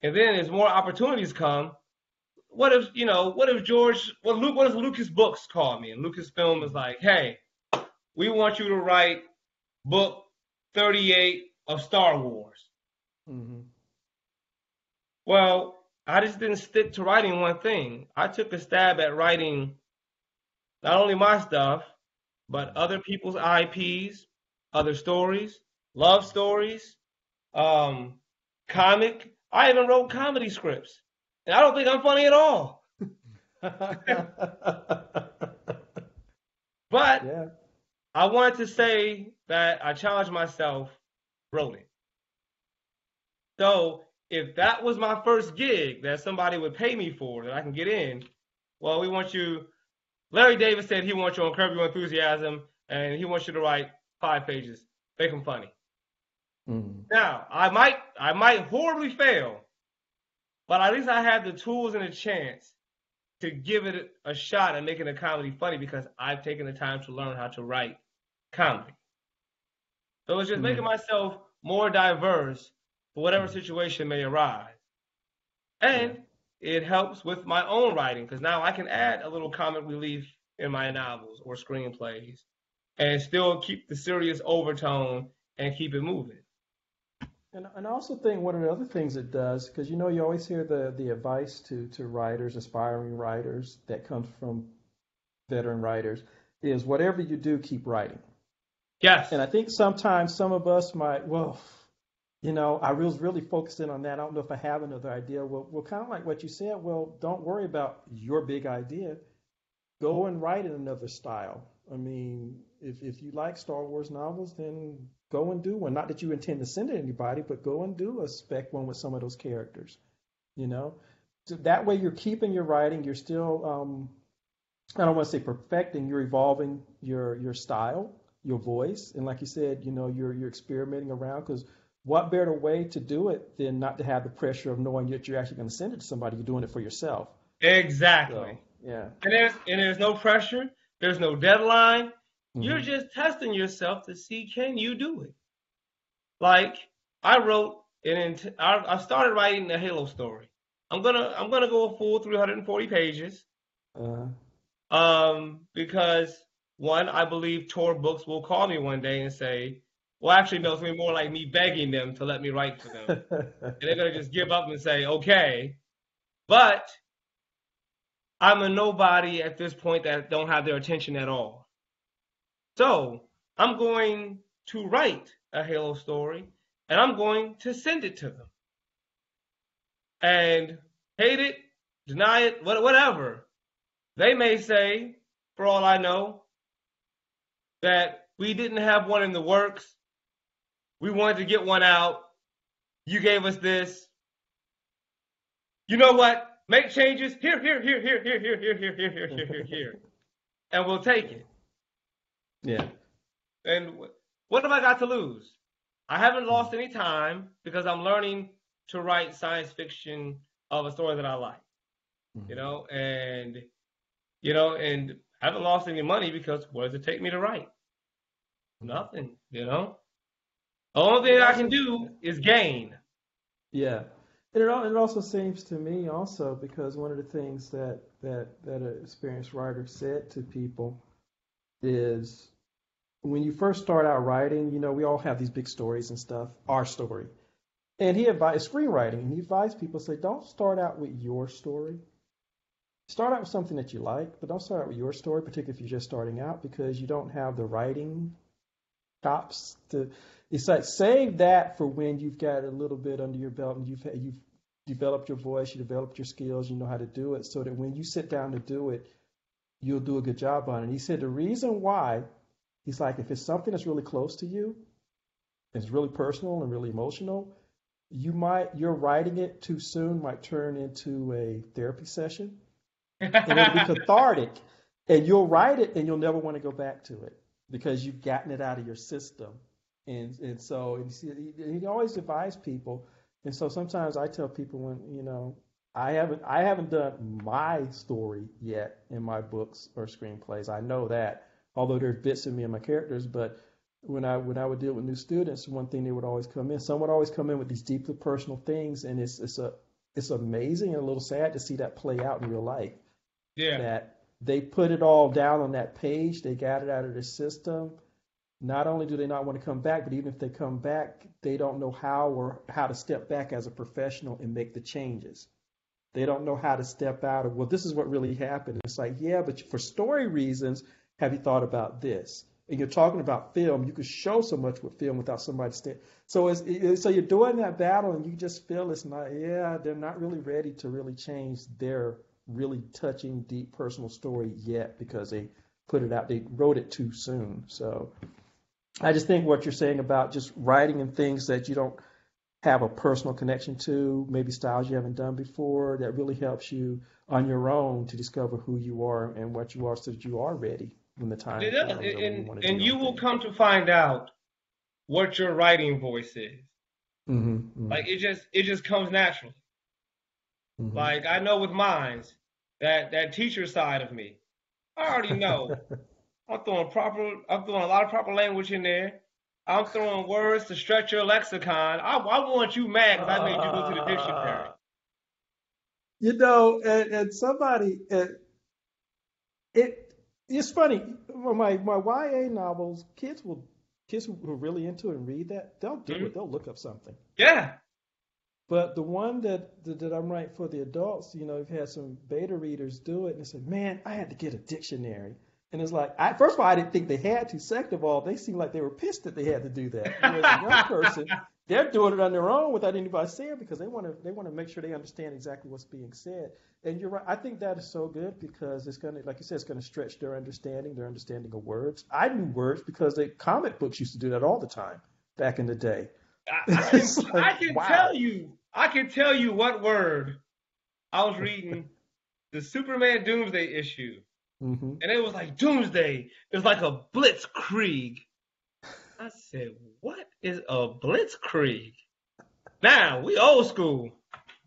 B: And then as more opportunities come, what if you know what if george what luke what if lucas books call me? And lucasfilm is like hey we want you to write book 38 of star wars.
A: Hmm
B: well i just didn't stick to writing one thing. I took a stab at writing not only my stuff but other people's ips other stories love stories um comic. I even wrote comedy scripts and i don't think i'm funny at all but
A: yeah.
B: I wanted to say that I challenged myself, it. So if that was my first gig that somebody would pay me for that I can get in, well, we want you. Larry Davis said he wants you on Curb Your Enthusiasm and he wants you to write five pages. Make them funny.
A: Mhm.
B: Now I might I might horribly fail, but at least I had the tools and a chance to give it a shot at making a comedy funny because I've taken the time to learn how to write comedy. So it's just
A: Mhm.
B: making myself more diverse for whatever situation may arise. And it helps with my own writing because now I can add a little comic relief in my novels or screenplays and still keep the serious overtone and keep it moving.
A: And, and I also think one of the other things it does, because you know you always hear the, the advice to, to writers, aspiring writers that comes from veteran writers, is whatever you do, keep writing.
B: Yes.
A: And I think sometimes some of us might, well, you know, I was really focusing on that. I don't know if I have another idea. Well, well, kind of like what you said. Well, don't worry about your big idea. Go and write in another style. I mean, if if you like Star Wars novels, then go and do one. Not that you intend to send it to anybody, but go and do a spec one with some of those characters. You know, so that way you're keeping your writing. You're still, um, I don't want to say perfecting. You're evolving your your style, your voice, and like you said, you know, you're you're experimenting around because what better way to do it than not to have the pressure of knowing that you're actually going to send it to somebody? You're doing it for yourself.
B: Exactly.
A: So, yeah.
B: And there's and there's no pressure. There's no deadline. You're
A: Mhm.
B: just testing yourself to see can you do it. Like I wrote an int- I, I started writing the Halo story. I'm gonna I'm gonna go a full 340 pages.
A: Uh,
B: Um, because one, I believe Tor Books will call me one day and say, well, actually, no, it's gonna be more like me begging them to let me write for them. and they're gonna just give up and say, okay. But I'm a nobody at this point that don't have their attention at all. So I'm going to write a Halo story and I'm going to send it to them. And hate it, deny it, whatever. They may say, for all I know, that we didn't have one in the works. We wanted to get one out. You gave us this. You know what? Make changes here, here, here, here, here, here, here, here, here, here, here, here, here, and we'll take it.
A: Yeah.
B: And what have I got to lose? I haven't lost any time because I'm learning to write science fiction of a story that I like. Mm-hmm. You know, and you know, and I haven't lost any money because what does it take me to write? Nothing, you know. The only thing I can do is gain.
A: Yeah. And it, it also seems to me also because one of the things that that that an experienced writer said to people is when you first start out writing, you know, we all have these big stories and stuff, our story. And he advised screenwriting, and he advised people say, don't start out with your story. Start out with something that you like, but don't start out with your story, particularly if you're just starting out, because you don't have the writing chops to. It's like save that for when you've got a little bit under your belt and you've you've developed your voice, you developed your skills, you know how to do it, so that when you sit down to do it, you'll do a good job on it. And he said the reason why He's like, if it's something that's really close to you, it's really personal and really emotional, you might you're writing it too soon might turn into a therapy session, and it'll be cathartic, and you'll write it and you'll never want to go back to it because you've gotten it out of your system, and and so and he, he always advises people, and so sometimes I tell people when you know I haven't I haven't done my story yet in my books or screenplays. I know that although there's bits of me and my characters, but when I when I would deal with new students, one thing they would always come in, some would always come in with these deeply personal things, and it's it's a it's amazing and a little sad to see that play out in real life.
B: Yeah.
A: That they put it all down on that page, they got it out of their system. Not only do they not want to come back, but even if they come back, they don't know how or how to step back as a professional and make the changes. They don't know how to step out of well, this is what really happened. It's like, yeah, but for story reasons, have you thought about this? And you're talking about film. You could show so much with film without somebody stand. So it's, so you're doing that battle, and you just feel it's not. Yeah, they're not really ready to really change their really touching, deep personal story yet because they put it out. They wrote it too soon. So I just think what you're saying about just writing in things that you don't have a personal connection to, maybe styles you haven't done before, that really helps you on your own to discover who you are and what you are so that you are ready when the time
B: it comes. And, and, and you will come to find out what your writing voice is.
A: Mm-hmm, mm-hmm.
B: Like it just it just comes naturally. Mm-hmm. Like I know with mines that that teacher side of me, I already know. I'm throwing proper. I'm throwing a lot of proper language in there. I'm throwing words to stretch your lexicon. I, I want you mad because I made you go to the dictionary.
A: You know, and, and somebody, it, it it's funny. My my YA novels, kids will kids who are really into it and read that, they'll do mm-hmm. it. They'll look up something.
B: Yeah.
A: But the one that, that, that I'm writing for the adults, you know, we've had some beta readers do it and they said, "Man, I had to get a dictionary." And it's like, I, first of all, I didn't think they had to. Second of all, they seemed like they were pissed that they had to do that. Whereas a young person, they're doing it on their own without anybody saying because they want to they want to make sure they understand exactly what's being said. And you're right. I think that is so good because it's going to, like you said, it's going to stretch their understanding, their understanding of words. I knew words because the comic books used to do that all the time back in the day.
B: I, I can, like, I can wow. tell you, I can tell you what word I was reading the Superman Doomsday issue,
A: mm-hmm.
B: and it was like Doomsday. It was like a blitzkrieg. I said, "What is a blitzkrieg?" Now we old school.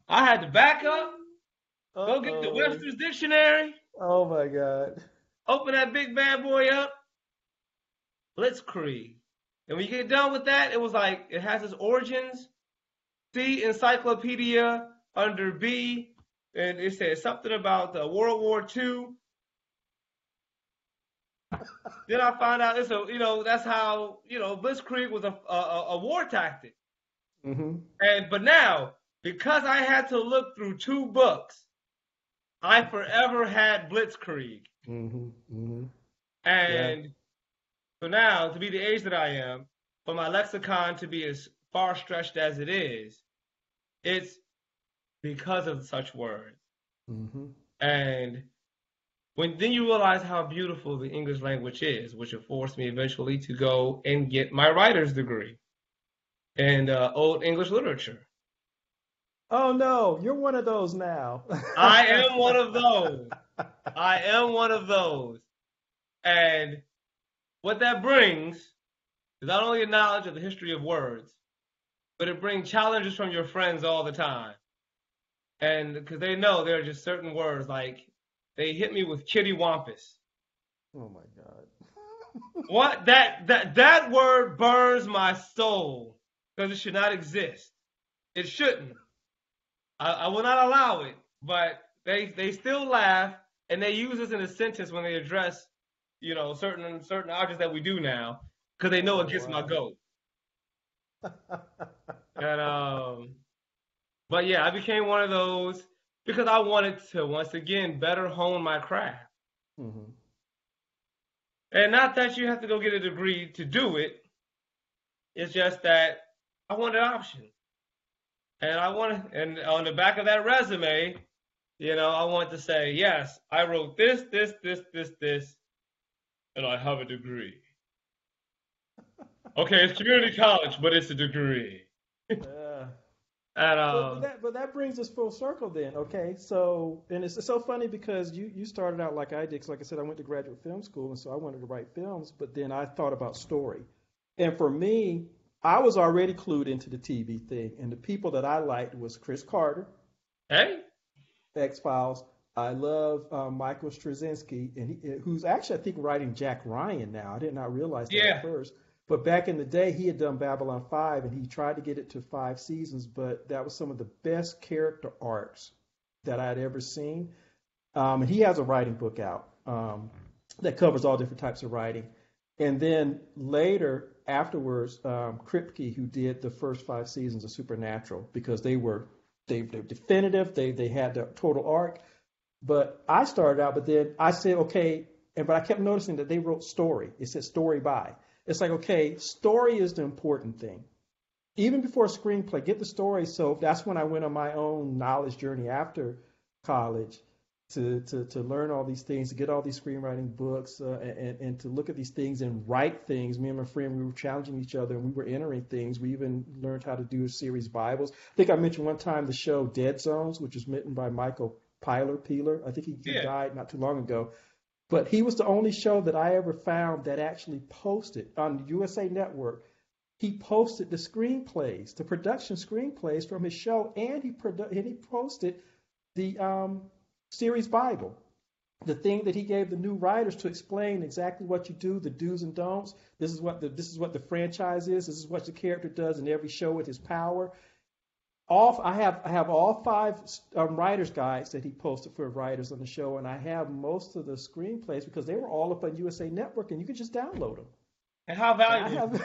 B: I had to back up uh Go get the Webster's Dictionary.
A: Oh my God.
B: Open that big bad boy up. Blitzkrieg. And when you get done with that, it was like it has its origins. C encyclopedia under B, and it says something about the World War II. Then I find out it's a you know that's how you know Blitzkrieg was a a, a war tactic.
A: Mm-hmm.
B: And but now because I had to look through two books I forever had Blitzkrieg.
A: Mm-hmm, mm-hmm.
B: And yeah. So now, to be the age that I am, for my lexicon to be as far stretched as it is, it's because of such words.
A: Mm-hmm.
B: And when then you realize how beautiful the English language is, which forced me eventually to go and get my writer's degree in uh, Old English literature.
A: Oh no, you're one of those now.
B: I am one of those. I am one of those. And what that brings is not only a knowledge of the history of words, but it brings challenges from your friends all the time. And because they know there are just certain words like they hit me with kitty wampus.
A: Oh my god.
B: what that that that word burns my soul because it should not exist. It shouldn't. I, I will not allow it. But they they still laugh and they use this in a sentence when they address, you know, certain certain objects that we do now because they know it gets my goat. and um, but yeah, I became one of those because I wanted to once again better hone my craft.
A: Mm-hmm.
B: And not that you have to go get a degree to do it. It's just that I wanted options. And I want and on the back of that resume, you know, I want to say, yes, I wrote this, this, this, this, this, and I have a degree. okay, it's community college, but it's a degree. And
A: But,
B: um,
A: but that, but that brings us full circle then. Okay, so and it's, it's so funny because you you started out like I did. 'cause like I said, I went to graduate film school, and so I wanted to write films. But then I thought about story, and for me, I was already clued into the TV thing, and the people that I liked was Chris Carter,
B: hey,
A: X Files. I love um, Michael Straczynski, and he, who's actually I think writing Jack Ryan now. I did not realize that
B: Yeah.
A: at first. But back in the day, he had done Babylon 5, and he tried to get it to five seasons, but that was some of the best character arcs that I'd ever seen. Um, and he has a writing book out um, that covers all different types of writing. And then later, afterwards, um, Kripke, who did the first five seasons of Supernatural, because they were they, they're definitive, they they had the total arc. But I started out, but then I said, okay, and but I kept noticing that they wrote story. It said story by. It's like, okay, story is the important thing. Even before screenplay, get the story. So that's when I went on my own knowledge journey after college to, to, to learn all these things, to get all these screenwriting books, uh, and, and to look at these things and write things. Me and my friend, we were challenging each other and we were entering things. We even learned how to do a series Bibles. I think I mentioned one time the show Dead Zones, which was written by Michael Pyler Peeler. I think he, he died not too long ago. But he was the only show that I ever found that actually posted on USA Network. He posted the screenplays, the production screenplays from his show, and he produ- and he posted the um, series Bible, the thing that he gave the new writers to explain exactly what you do, the do's and don'ts. This is what the this is what the franchise is. This is what the character does in every show with his power. All I have I have all five um, writers guides that he posted for writers on the show, and I have most of the screenplays because they were all up on USA Network, and you could just download them.
B: and how
A: And
B: valuable?
A: have,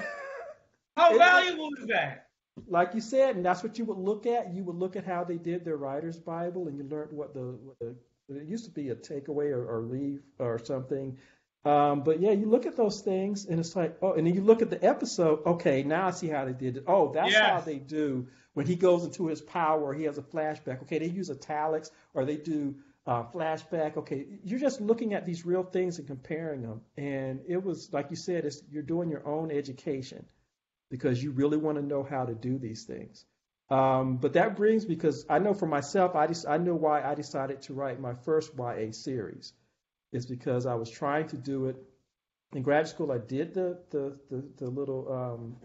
B: How valuable is that?
A: like you said, and that's what you would look at. You would look at how they did their writer's Bible, and you learned what the, what the it used to be a takeaway or, or leave or something. Um, but yeah, you look at those things, and it's like, oh, and then you look at the episode. Okay, now I see how they did it. Oh, that's how they do when he goes into his power. He has a flashback. Okay, they use italics or they do uh, flashback. Okay, you're just looking at these real things and comparing them. And it was like you said, it's you're doing your own education because you really want to know how to do these things. Um, but that brings because I know for myself, I just I know why I decided to write my first YA series. It's because I was trying to do it in grad school. I did the the the, the little um,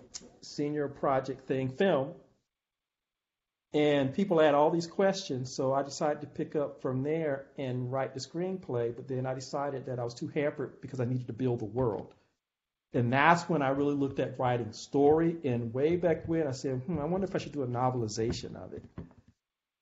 A: senior project thing film, and people had all these questions. So I decided to pick up from there and write the screenplay. But then I decided that I was too hampered because I needed to build the world. And that's when I really looked at writing story. And way back when, I said, hmm, I wonder if I should do a novelization of it.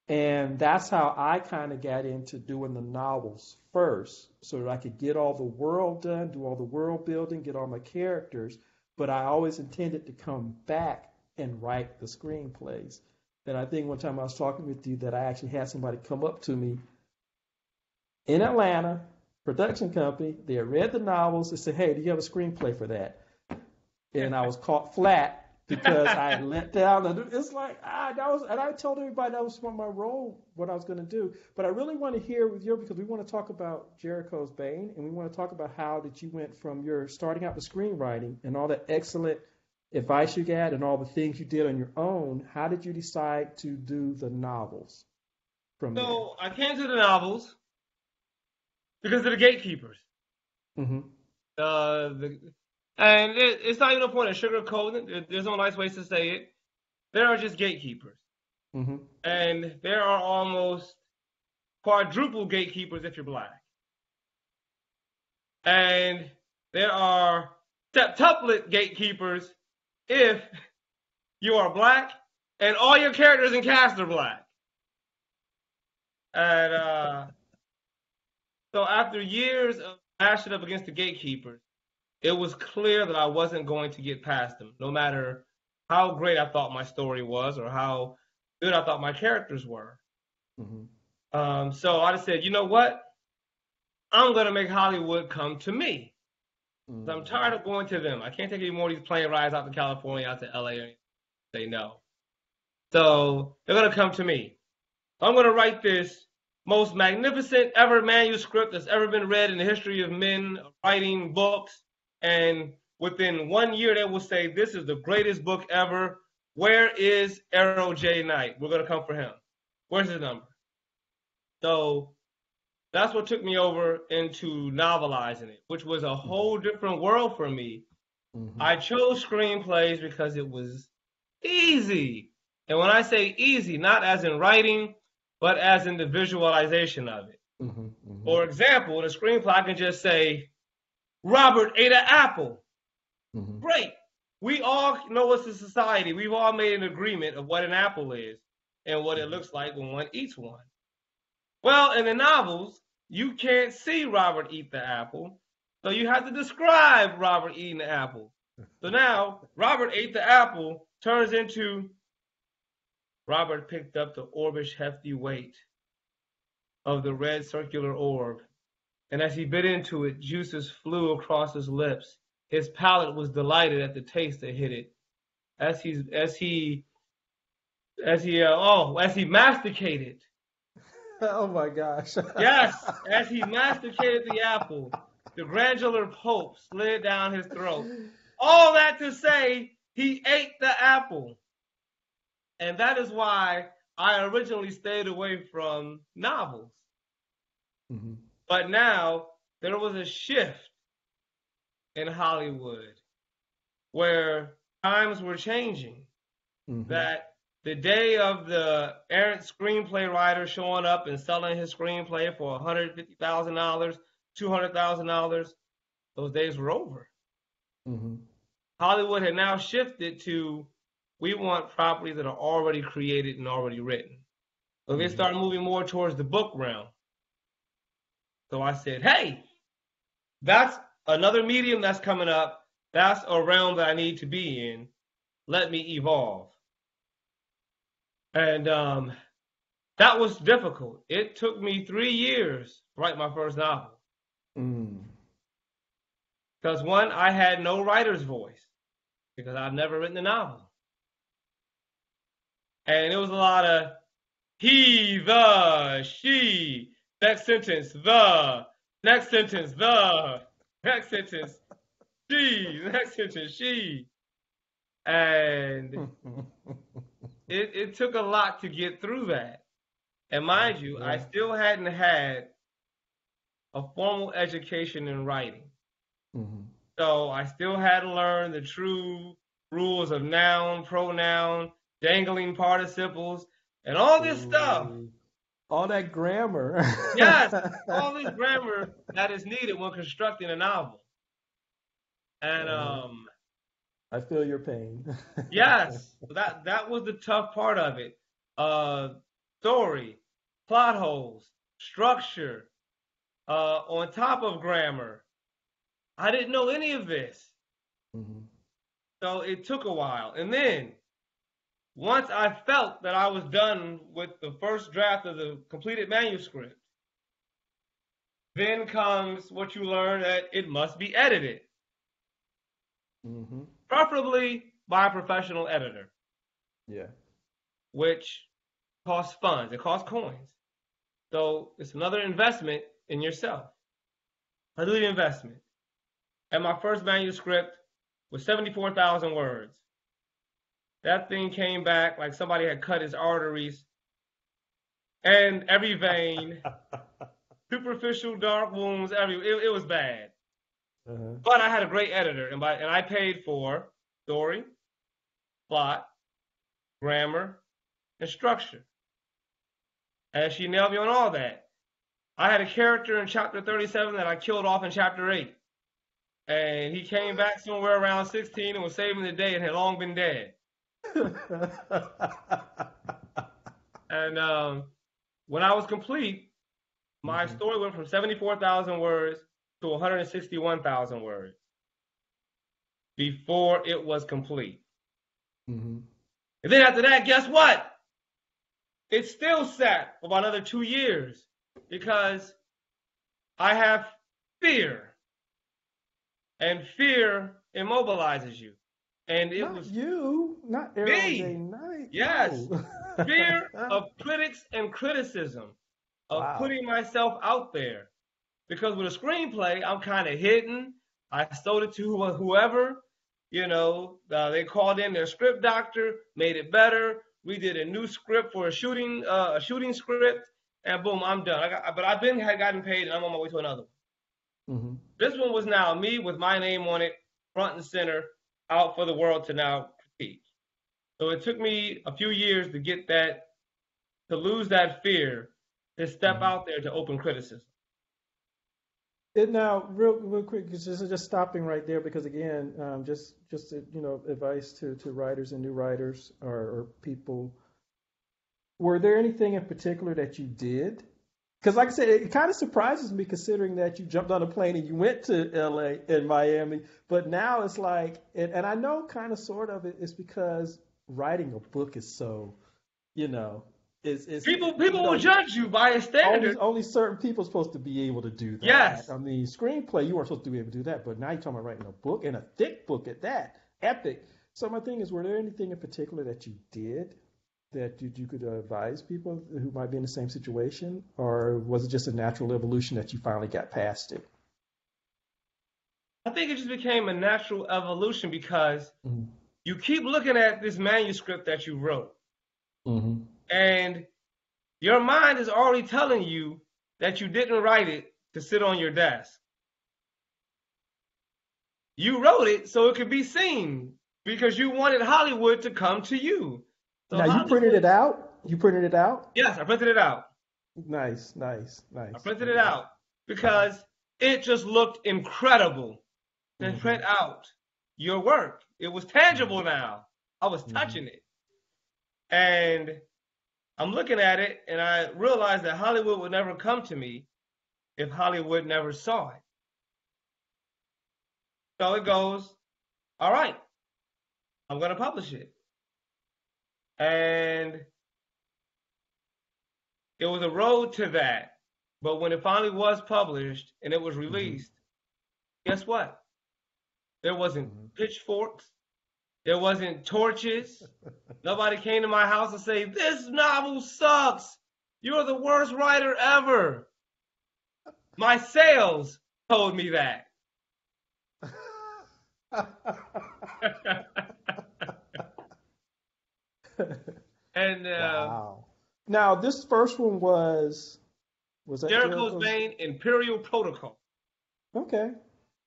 A: And that's how I kind of got into doing the novels first, so that I could get all the world done, do all the world building, get all my characters. But I always intended to come back and write the screenplays. And I think one time I was talking with you that I actually had somebody come up to me in Atlanta, production company. They read the novels. They said, "Hey, do you have a screenplay for that?" and I was caught flat because I let down. And It's like ah, that was, and I told everybody that was what my role, what I was going to do. But I really want to hear with you because we want to talk about Jericho's Bane, and we want to talk about how that you went from your starting out the screenwriting and all the excellent advice you got and all the things you did on your own. How did you decide to do the novels?
B: From so there? I came to the novels because of the gatekeepers. Mm-hmm. Uh, the and it, it's not even a point of sugarcoating. There's no nice ways to say it. There are just gatekeepers. Mm-hmm. And there are almost quadruple gatekeepers if you're black. And there are septuplet gatekeepers if you are black and all your characters in cast are black. And uh, so after years of mashing up against the gatekeepers, it was clear that I wasn't going to get past them, no matter how great I thought my story was or how good I thought my characters were. Mm-hmm. Um, so I just said, you know what? I'm going to make Hollywood come to me. Mm-hmm. I'm tired of going to them. I can't take any more of these plane rides out to California, out to LA. They know. So they're going to come to me. I'm going to write this most magnificent ever manuscript that's ever been read in the history of men writing books and within one year they will say this is the greatest book ever. Where is Arrow J Knight? We're gonna come for him. Where's his number? So that's what took me over into novelizing it, which was a whole different world for me. Mm-hmm. I chose screenplays because it was easy. And when I say easy, not as in writing, but as in the visualization of it. Mm-hmm, mm-hmm. For example, in a screenplay, I can just say, Robert ate an apple. Mm-hmm. Great. We all know it's a society. We've all made an agreement of what an apple is and what it looks like when one eats one. Well, in the novels, you can't see Robert eat the apple, so you have to describe Robert eating the apple. So now, Robert ate the apple turns into Robert picked up the orbish hefty weight of the red circular orb and as he bit into it, juices flew across his lips. His palate was delighted at the taste that hit it. As he, as he, as he, uh, oh, as he masticated.
A: Oh my gosh.
B: yes, as he masticated the apple, the glandular pulp slid down his throat. All that to say, he ate the apple. And that is why I originally stayed away from novels. Mm-hmm. But now there was a shift in Hollywood where times were changing. Mm-hmm. That the day of the errant screenplay writer showing up and selling his screenplay for $150,000, $200,000, those days were over. Mm-hmm. Hollywood had now shifted to we want properties that are already created and already written. So they mm-hmm. start moving more towards the book realm. So I said, hey, that's another medium that's coming up. That's a realm that I need to be in. Let me evolve. And um, that was difficult. It took me three years to write my first novel. Mm. Because one, I had no writer's voice because I've never written a novel. And it was a lot of he, the, she, Next sentence, the. Next sentence, the. Next sentence, she. Next sentence, she. And it, it took a lot to get through that. And mind you, I still hadn't had a formal education in writing. Mm-hmm. So I still had to learn the true rules of noun, pronoun, dangling participles, and all this Ooh. stuff
A: all that grammar.
B: yes, all this grammar that is needed when constructing a novel. And um
A: I feel your pain.
B: yes, that that was the tough part of it. Uh story, plot holes, structure, uh on top of grammar. I didn't know any of this. Mm-hmm. So it took a while. And then once I felt that I was done with the first draft of the completed manuscript, then comes what you learn that it must be edited. Mm-hmm. preferably by a professional editor,
A: Yeah.
B: which costs funds. It costs coins. So it's another investment in yourself. I do the investment. And my first manuscript was 74,000 words. That thing came back like somebody had cut his arteries and every vein, superficial dark wounds, every it, it was bad.
A: Uh-huh.
B: But I had a great editor, and by and I paid for story, plot, grammar, and structure. And she nailed me on all that. I had a character in chapter 37 that I killed off in chapter 8. And he came back somewhere around 16 and was saving the day and had long been dead. And um, when I was complete, my
A: Mhm.
B: story went from 74,000 words to 161,000 words before it was complete.
A: hmm
B: And then after that, guess what? It still sat for about another two years because I have fear. And fear immobilizes you. And it
A: not
B: was
A: you, not
B: Me.
A: J. Knight.
B: Yes.
A: No.
B: fear of critics and criticism of
A: Wow.
B: putting myself out there because with a screenplay i'm kind of hidden i sold it to whoever you know uh, they called in their script doctor made it better we did a new script for a shooting uh, a shooting script and boom i'm done I got, but i've been had gotten paid and i'm on my way to another one
A: Mhm.
B: this one was now me with my name on it front and center out for the world to now critique so it took me a few years to get that, to lose that fear, to step
A: Mhm.
B: out there to open criticism.
A: And now, real, real quick, just, just stopping right there because again, um, just just to, you know, advice to, to writers and new writers or, or people. Were there anything in particular that you did? Because, like I said, it kind of surprises me considering that you jumped on a plane and you went to L.A. and Miami, but now it's like, and, and I know kind of sort of it, it's because writing a book is so, you know, is is
B: People, people
A: you know,
B: will judge you by a
A: only,
B: standard.
A: only certain people are supposed to be able to do that.
B: Yes.
A: I mean, screenplay, you weren't supposed to be able to do that, but now you're talking about writing a book and a thick book at that, epic. So my thing is, were there anything in particular that you did that you, you could advise people who might be in the same situation, or was it just a natural evolution that you finally got past it?
B: I think it just became a natural evolution because
A: Mhm.
B: you keep looking at this manuscript that you wrote,
A: Mm-hmm.
B: and your mind is already telling you that you didn't write it to sit on your desk. You wrote it so it could be seen because you wanted Hollywood to come to you. So
A: now you printed it out. You printed it out.
B: Yes, I printed it out.
A: Nice, nice, nice.
B: I printed it out because it just looked incredible to
A: Mhm.
B: print out your work. It was tangible now. I was
A: Mhm.
B: touching it. And I'm looking at it and I realized that Hollywood would never come to me if Hollywood never saw it. So it goes, all right, I'm going to publish it. And it was a road to that. But when it finally was published and it was released, guess what? There wasn't
A: Mhm.
B: pitchforks. There wasn't torches. Nobody came to my house and say, "This novel sucks. You're the worst writer ever." My sales told me that. and uh,
A: wow. Now this first one was was that
B: Jericho's Bane Imperial Protocol.
A: Okay.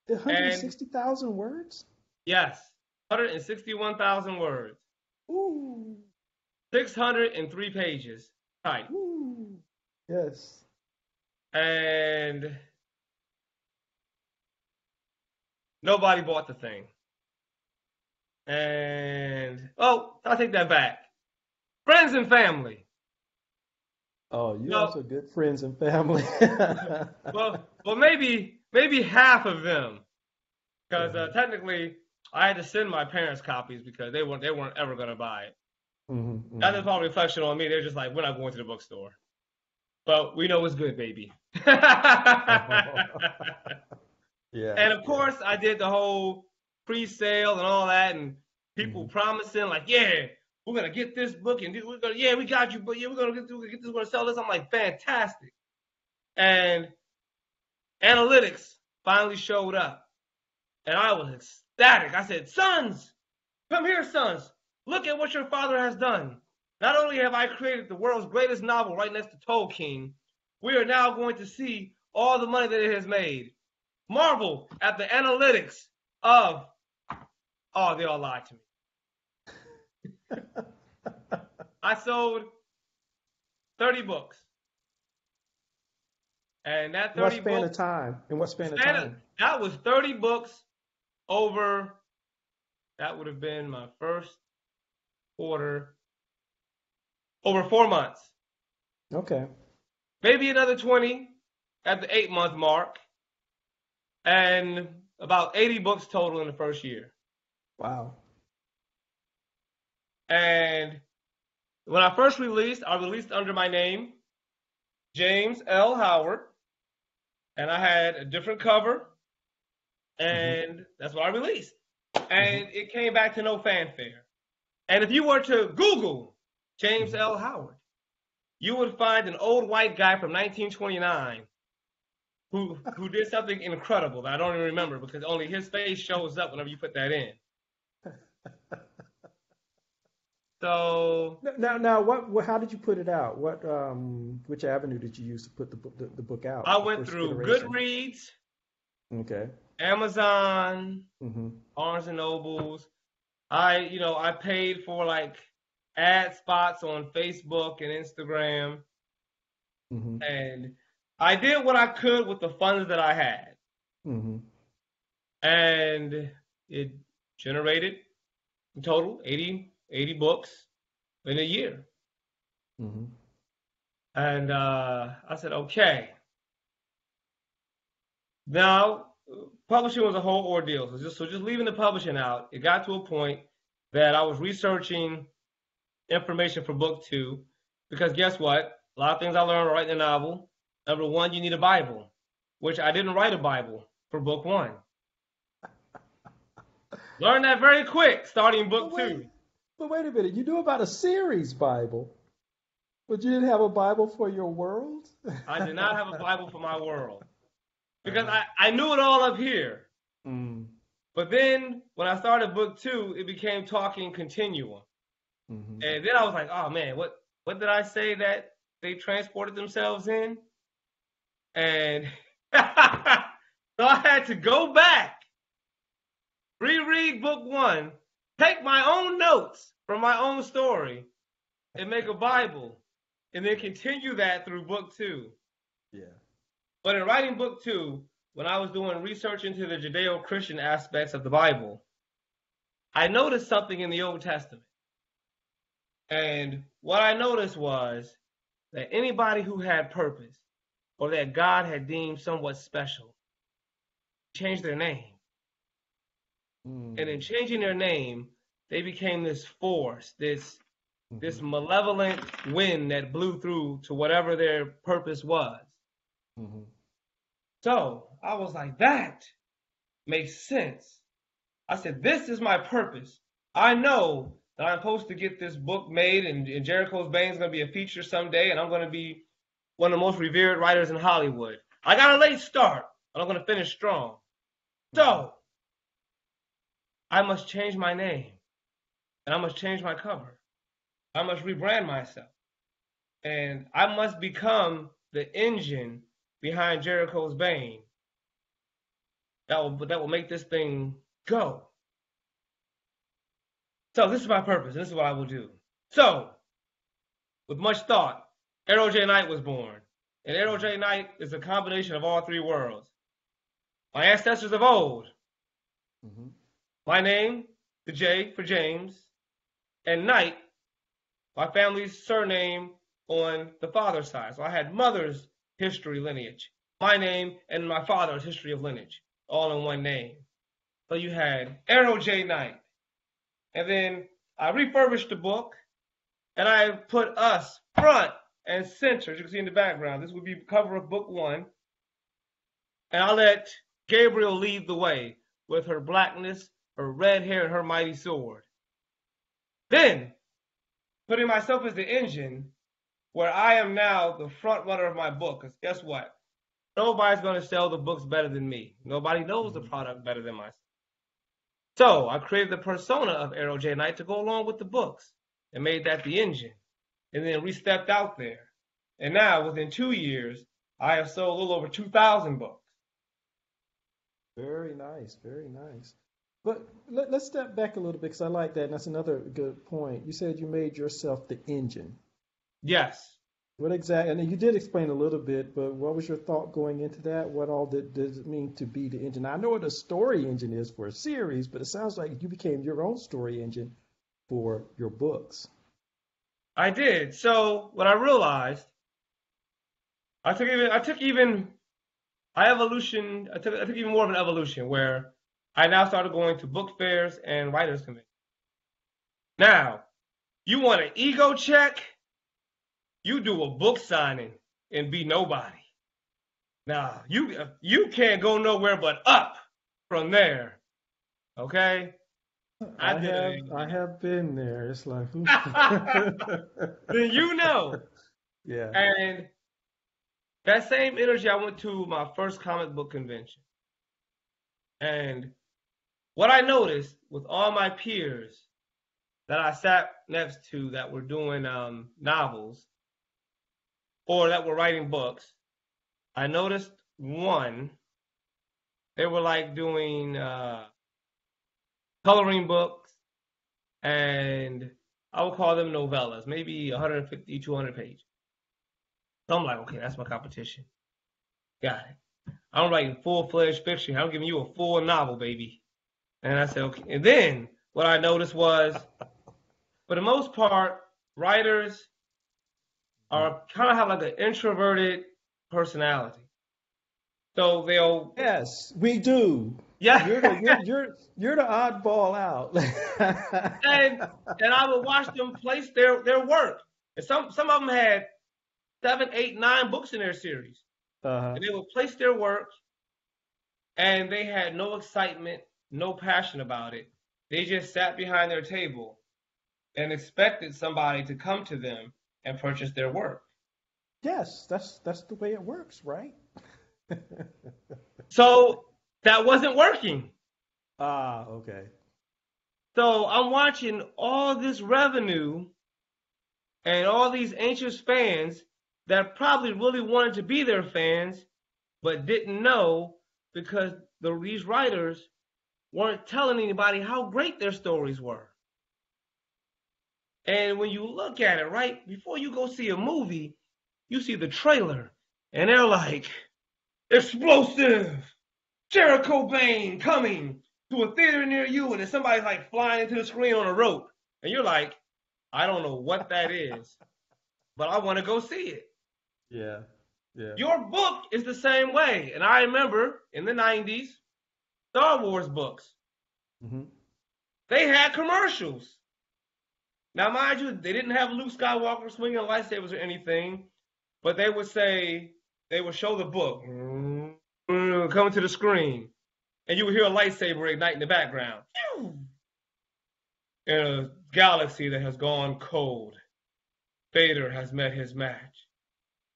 A: 160,000 words?
B: Yes, 161,000 words,
A: Ooh.
B: 603 pages type,
A: Ooh. Yes.
B: and nobody bought the thing. And oh, I take that back. Friends and family.
A: Oh, you
B: No.
A: also good friends and family.
B: Well, well, maybe maybe half of them, because uh,
A: Mhm.
B: technically I had to send my parents copies because they weren't they weren't ever gonna buy it.
A: Mhm, mhm.
B: That's probably a reflection on me. They're just like, we're not going to the bookstore. But we know it's good, baby.
A: Yeah.
B: and of course, I did the whole pre-sale and all that, and people
A: Mhm.
B: promising like, yeah, we're gonna get this book and we're gonna, yeah, we got you, but yeah, we're gonna get, we're gonna get this, we're gonna sell this. I'm like, fantastic. And analytics finally showed up, and I was ecstatic. I said, sons, come here, sons. Look at what your father has done. Not only have I created the world's greatest novel right next to Tolkien, we are now going to see all the money that it has made. Marvel at the analytics of, oh, they all lied to me. I sold 30 books. And that
A: what
B: 30
A: span
B: books,
A: of time? In what span of
B: span of-
A: time?
B: that was 30 books over, that would have been my first quarter, over four months.
A: Okay.
B: maybe another 20 at the eight month mark, and about 80 books total in the first year.
A: Wow.
B: And when I first released, I released under my name, James L. Howard, and I had a different cover, and mm-hmm. that's what I released. And mm-hmm. it came back to no fanfare. And if you were to Google James mm-hmm. L. Howard, you would find an old white guy from 1929 who who did something incredible that I don't even remember because only his face shows up whenever you put that in. So
A: Now, now, what, what? How did you put it out? What, um, which avenue did you use to put the book, the, the book out?
B: I went through
A: iteration?
B: Goodreads,
A: Okay.
B: Amazon,
A: Mm-hmm.
B: Barnes and Nobles. I, you know, I paid for like ad spots on Facebook and Instagram,
A: Mm-hmm.
B: and I did what I could with the funds that I had,
A: Mm-hmm.
B: and it generated in total 80, 80 books in a year.
A: Mm-hmm.
B: And uh, I said, okay. Now, publishing was a whole ordeal. So just, so just leaving the publishing out, it got to a point that I was researching information for book two. Because guess what? A lot of things I learned writing a novel. Number one, you need a Bible, which I didn't write a Bible for book one. Learned that very quick, starting book
A: But wait,
B: two.
A: but wait a minute. You knew about a series Bible, but you didn't have a Bible for your world.
B: I did not have a Bible for my world because I, I knew it all up here.
A: Mm.
B: But then when I started book two, it became talking continuum.
A: Mm-hmm.
B: And then I was like, oh man, what what did I say that they transported themselves in? And so I had to go back, reread book one, take my own notes from my own story, and make a Bible, and then continue that through book two.
A: Yeah.
B: But in writing book two, when I was doing research into the Judeo Christian aspects of the Bible, I noticed something in the Old Testament. And what I noticed was that anybody who had purpose or that God had deemed somewhat special changed their name.
A: Mm.
B: And in changing their name, they became this force, this
A: Mhm.
B: this malevolent wind that blew through to whatever their purpose was.
A: Mhm.
B: So I was like, that makes sense. I said, this is my purpose. I know that I'm supposed to get this book made, and, and Jericho's Bane is going to be a feature someday, and I'm going to be one of the most revered writers in Hollywood. I got a late start, but I'm going to finish strong. So I must change my name, and I must change my cover. I must rebrand myself, and I must become the engine behind Jericho's Bane. That will that will make this thing go. So this is my purpose, and this is what I will do. So, with much thought, Arrow J Knight was born. And Arrow J Knight is a combination of all three worlds. My ancestors of old,
A: Mhm.
B: My name, the J for James, and Knight, my family's surname on the father's side. So I had mother's history lineage, my name, and my father's history of lineage, all in one name. So you had Arrow J Knight. And then I refurbished the book and I put us front and center, as you can see in the background. This would be cover of book one. And I let Gabriel lead the way with her blackness her red hair, and her mighty sword. Then, putting myself as the engine, where I am now the front runner of my book. Because guess what? Nobody's going to sell the books better than me. Nobody knows the mm-hmm. product better than myself. So I created the persona of Arrow J Knight to go along with the books and made that the engine. And then we stepped out there. And now, within two years, I have sold a little over 2,000 books.
A: Very nice, very nice. But let, us step back a little bit because I like that. And that's another good point. You said you made yourself the engine.
B: Yes.
A: What exactly? And you did explain a little bit, but what was your thought going into that? What all did, does it mean to be the engine? I know what a story engine is for a series, but it sounds like you became your own story engine for your books.
B: I did. So what I realized, I took even I took even I evolution. I took I took even more of an evolution where I now started going to book fairs and writers conventions. Now, you want an ego check? You do a book signing and be nobody. Now, you you can't go nowhere but up from there. Okay?
A: I, I have I have been there. It's like
B: then you know.
A: Yeah.
B: And that same energy I went to my first comic book convention. And what I noticed with all my peers that I sat next to that were doing um, novels or that were writing books, I noticed one, they were like doing uh, coloring books and I would call them novellas, maybe 150, 200 pages. So I'm like, okay, that's my competition. Got it. I'm writing full fledged fiction. I'm giving you a full novel, baby. And I said, okay. And then what I noticed was, for the most part, writers are kind of have like an introverted personality. So they'll.
A: Yes, we do.
B: Yeah.
A: You're the, you're, you're, you're the oddball out.
B: and and I would watch them place their, their work. And some some of them had seven, eight, nine books in their series.
A: Uh-huh.
B: And they would place their work and they had no excitement, no passion about it. They just sat behind their table and expected somebody to come to them and purchase their work.
A: Yes, that's that's the way it works, right?
B: so that wasn't working.
A: Ah, okay.
B: So I'm watching all this revenue and all these anxious fans that probably really wanted to be their fans, but didn't know because the, these writers weren't telling anybody how great their stories were. And when you look at it, right, before you go see a movie, you see the trailer, and they're like, explosive, Jericho Bane coming to a theater near you, and then somebody's like flying into the screen on a rope. And you're like, I don't know what that is, but I want to go see it.
A: Yeah. Yeah.
B: Your book is the same way. And I remember in the 90s, Star Wars books,
A: mm-hmm.
B: they had commercials. Now, mind you, they didn't have Luke Skywalker swinging lightsabers or anything, but they would say, they would show the book coming to the screen, and you would hear a lightsaber ignite in the background. In a galaxy that has gone cold, Vader has met his match.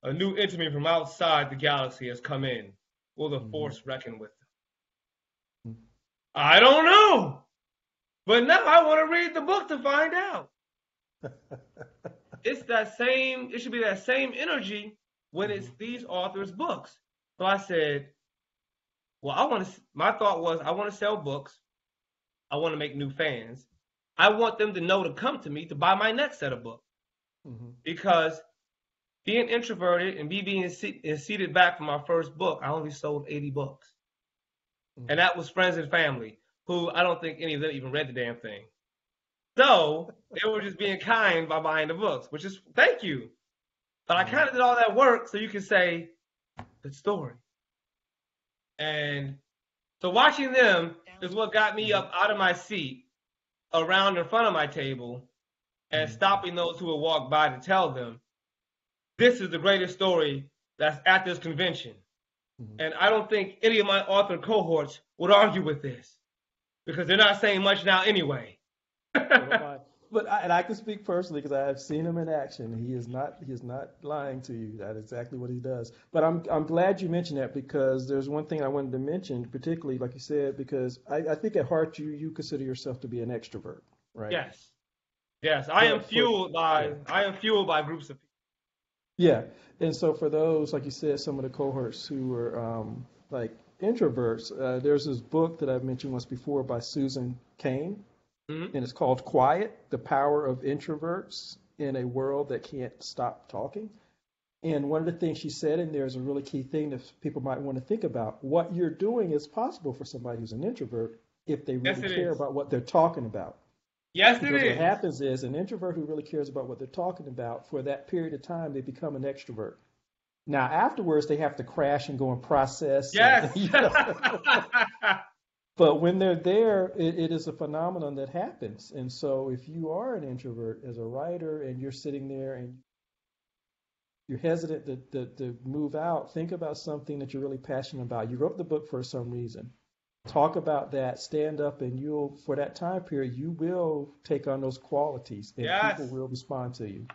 B: A new enemy from outside the galaxy has come in. Will the mm-hmm. Force reckon with? Mm-hmm. I don't know. But now I want to read the book to find out. it's that same, it should be that same energy when it's mm-hmm. these authors' books. So I said, well, I want to, my thought was, I want to sell books. I want to make new fans. I want them to know to come to me to buy my next set of books. Mm-hmm. Because being introverted and me being seated back from my first book, I only sold 80 books. Mm-hmm. And that was friends and family, who I don't think any of them even read the damn thing. So they were just being kind by buying the books, which is thank you. But I kind of did all that work so you can say, good story. And so watching them is what got me up out of my seat around in front of my table and mm-hmm. stopping those who would walk by to tell them this is the greatest story that's at this convention. Mm-hmm. And I don't think any of my author cohorts would argue with this because they're not saying much now anyway.
A: but I, and I can speak personally because I have seen him in action. He is not he is not lying to you. That is exactly what he does. But I'm I'm glad you mentioned that because there's one thing I wanted to mention, particularly like you said, because I, I think at heart you you consider yourself to be an extrovert, right?
B: Yes. Yes, I am fueled by
A: yeah.
B: I am fueled by groups of people.
A: Yeah, and so for those, like you said, some of the cohorts who were um, like introverts, uh, there's this book that I've mentioned once before by Susan Cain,
B: Mhm.
A: and it's called Quiet: The Power of Introverts in a World That Can't Stop Talking. And one of the things she said in there is a really key thing that people might want to think about. What you're doing is possible for somebody who's an introvert if they really
B: it
A: care
B: is.
A: about what they're talking about.
B: Yes, it
A: Because what happens is an introvert who really cares about what they're talking about, for that period of time, they become an extrovert. Now, afterwards, they have to crash and go and process. and-
B: Yes.
A: you know. but when they're there, it, it is a phenomenon that happens. And so, if you are an introvert as a writer and you're sitting there and you're hesitant to, to, to move out, think about something that you're really passionate about. You wrote the book for some reason. Talk about that, stand up, and you'll, for that time period, you will take on those qualities and
B: Yes.
A: people will respond to you.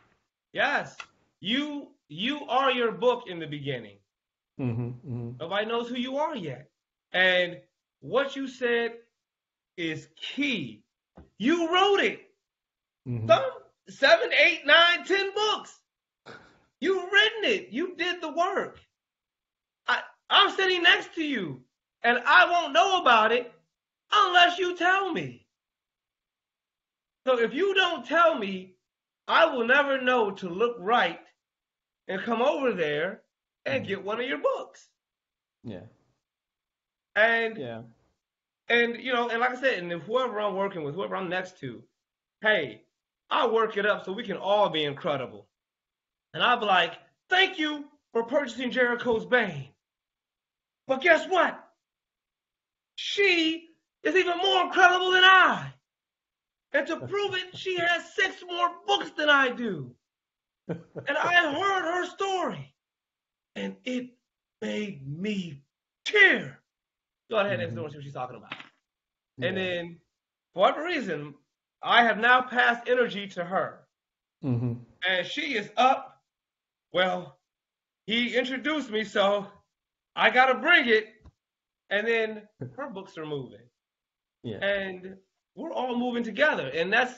B: yes. You you are your book in the beginning.
A: hmm hmm
B: Nobody knows who you are yet. And what you said is key. You wrote it.
A: hmm
B: Some seven, eight, nine, ten books. You've written it. You did the work. I, I'm sitting next to you, and I won't know about it unless you tell me. So if you don't tell me, I will never know to look right and come over there and
A: Mhm.
B: get one of your books.
A: Yeah.
B: And
A: Yeah.
B: and you know, and like I said, and if whoever I'm working with, whoever I'm next to, hey, I'll work it up so we can all be incredible. And I'll be like, thank you for purchasing Jericho's Bane. But guess what? She is even more incredible than I. And to prove it, she has six more books than I do. And I heard her story. And it made me tear. Go ahead and see what she's talking about. And then, for whatever reason, I have now passed energy to her.
A: hmm
B: And she is up. Well, he introduced me, so I got to bring it. And then her books are moving.
A: Yeah.
B: And we're all moving together. And that's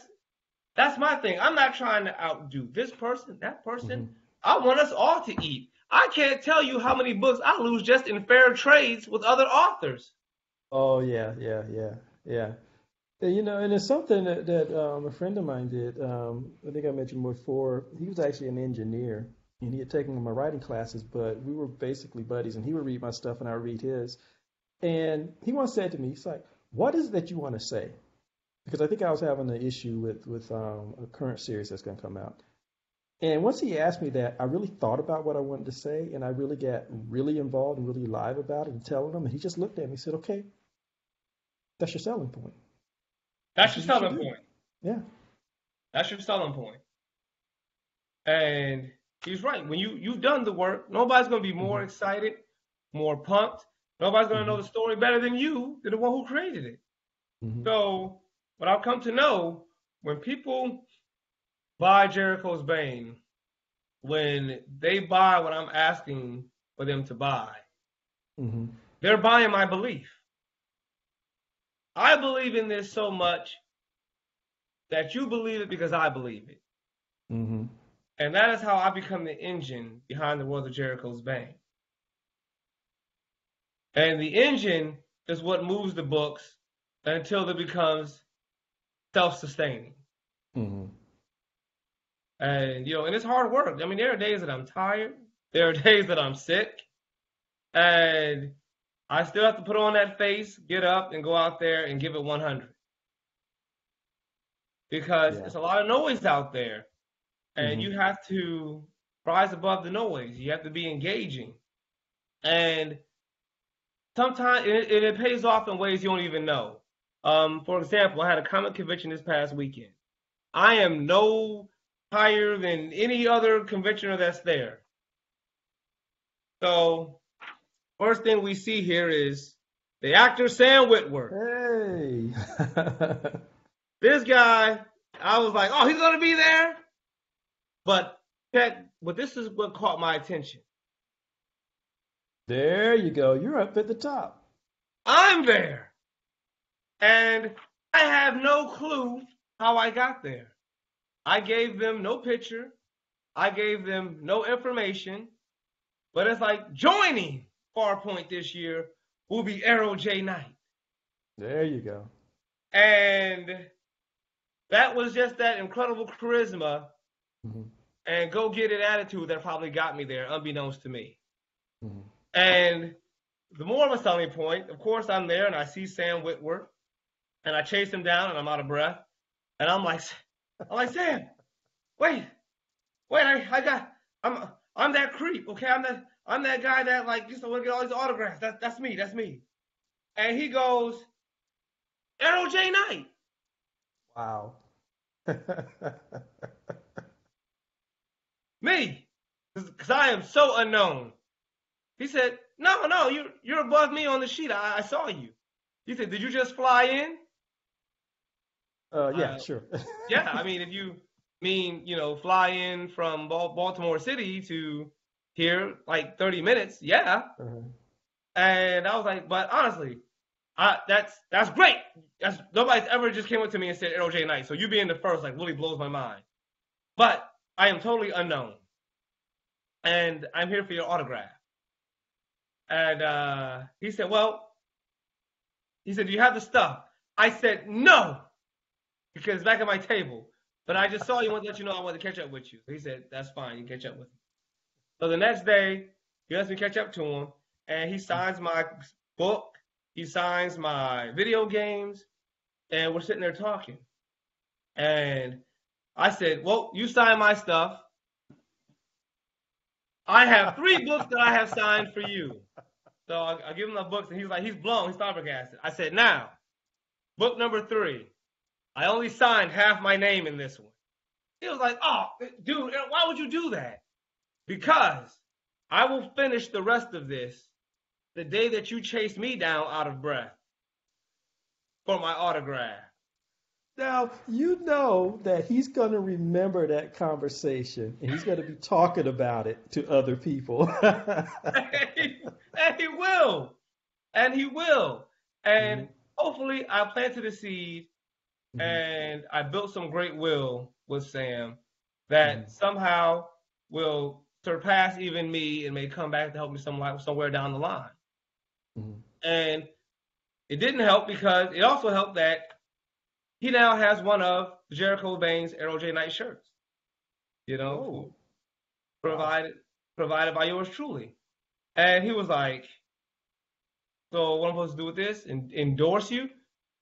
B: that's my thing. I'm not trying to outdo this person, that person.
A: Mhm.
B: I want us all to eat. I can't tell you how many books I lose just in fair trades with other authors.
A: Oh yeah, yeah, yeah, yeah. You know, and it's something that, that um, a friend of mine did. Um, I think I mentioned before. He was actually an engineer, and he had taken my writing classes, but we were basically buddies. And he would read my stuff, and I would read his. And he once said to me, "He's like, what is it that you want to say?" Because I think I was having an issue with with um, a current series that's going to come out. And once he asked me that, I really thought about what I wanted to say, and I really got really involved and really live about it and telling him. And he just looked at me and said, "Okay, that's your selling point."
B: That's your
A: That's you
B: selling
A: do.
B: point.
A: Yeah.
B: That's your selling point. And he's right. When you you've done the work, nobody's gonna be more
A: Mhm.
B: excited, more pumped. Nobody's gonna know
A: Mhm.
B: the story better than you, than the one who created it.
A: hmm
B: So what I've come to know, when people buy Jericho's Bane, when they buy what I'm asking for them to buy,
A: hmm
B: they're buying my belief. I believe in this so much that you believe it because I believe it.
A: hmm
B: And that is how I become the engine behind the World of Jericho's Bane. And the engine is what moves the books until it becomes self-sustaining.
A: hmm
B: And you know, and it's hard work. I mean, there are days that I'm tired. There are days that I'm sick. And I still have to put on that face, get up and go out there and give it 100. Because
A: Yeah.
B: it's a lot of noise out there. And
A: Mhm.
B: you have to rise above the noise. You have to be engaging. And sometimes it, it, it pays off in ways you don't even know. Um, for example, I had a comic convention this past weekend. I am no higher than any other conventioner that's there. So, first thing we see here is the actor Sam Witwer.
A: Hey.
B: this guy, I was like, oh, he's gonna be there. But that, but this is what caught my attention.
A: There you go. You're up at the top.
B: I'm there, and I have no clue how I got there. I gave them no picture. I gave them no information. But it's like joining Farpoint this year will be Arrow J Knight.
A: There you go.
B: And that was just that incredible charisma
A: hmm
B: and go get it attitude that probably got me there, unbeknownst to me. And the more of a selling point, of course, I'm there and I see Sam Witwer and I chase him down and I'm out of breath. And I'm like, I'm like, Sam, wait, wait, I, I got, I'm, I'm that creep, okay? I'm that, I'm that guy that like just want to get all these autographs. That's, that's me, that's me. And he goes, Arrow J Knight.
A: Wow.
B: Me, because I am so unknown. He said, No, no, you're you're above me on the sheet. I, I saw you. He said, Did you just fly in?
A: uh, yeah,
B: Uh,
A: sure.
B: Yeah, I mean, if you mean you know fly in from Bal- Baltimore City to here like 30 minutes, yeah.
A: Uh-huh.
B: And I was like, but honestly, I, that's that's great. That's nobody's ever just came up to me and said Arrow J Knight. So you being the first like really blows my mind. But I am totally unknown, and I'm here for your autograph. And uh, he said, well, he said, do you have the stuff? I said no, because it's back at my table. But I just saw you. Want to let you know I want to catch up with you. He said, that's fine. You catch up with me. So the next day, he lets me catch up to him, and he signs my book. He signs my video games, and we're sitting there talking. And I said, "Well, you sign my stuff. I have three books that I have signed for you." So I, I give him the books, and he's like, "He's blown. He's flabbergasted." I said, "Now, book number three. I only signed half my name in this one." He was like, "Oh, dude, why would you do that?" Because I will finish the rest of this the day that you chase me down out of breath for my autograph.
A: Now, you know that he's going to remember that conversation and he's going to be talking about it to other people.
B: and, he, and he will. And he will. And
A: Mhm.
B: hopefully I planted a seed
A: Mhm.
B: and I built some great will with Sam that
A: Mhm.
B: somehow will surpass even me and may come back to help me some, somewhere down the line.
A: Mhm.
B: And it didn't help because it also helped that he now has one of Jericho Bane's Arrow J Knight shirts. You know,
A: Oh.
B: provided provided by yours truly. And he was like, So what am I supposed to do with this? And endorse you?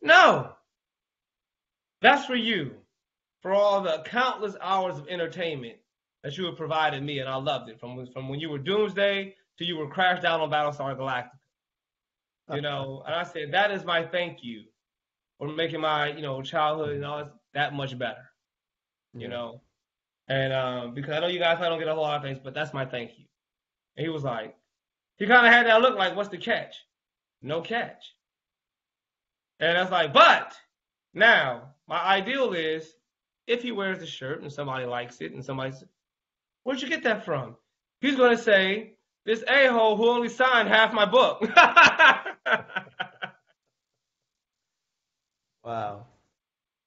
B: No. That's for you. For all the countless hours of entertainment that you have provided me, and I loved it. From from when you were Doomsday to you were crashed down on Battlestar Galactica. You uh-huh. know, and I said, that is my thank you for making my, you know, childhood and all that, that much better. You know. And um, because I know you guys I don't get a whole lot of things, but that's my thank you. And he was like, he kind of had that look like, what's the catch? No catch. And I was like, but now my ideal is if he wears the shirt and somebody likes it and somebody says, where'd you get that from? He's going to say, this a-hole who only signed half my book.
A: Wow.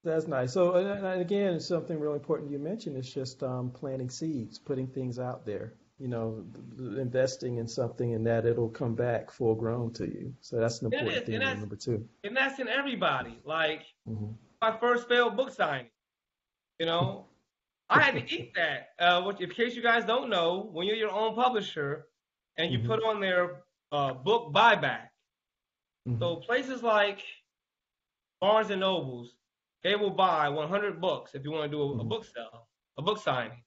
A: That's nice. So, and and again, something really important you mentioned is just um, planting seeds, putting things out there. You know, investing in something and that it'll come back full grown to you. So that's an
B: It
A: important
B: is,
A: thing
B: and
A: to
B: that's-
A: remember too.
B: and that's in everybody. Like
A: hmm
B: my first failed book signing. You know, I had to eat that. Uh, which, in case you guys don't know, when you're your own publisher and you
A: Mhm.
B: put on their uh, book buyback,
A: hmm
B: so places like Barnes and Nobles, they will buy 100 books if you want to do a, a
A: Mhm.
B: book sale, a book signing.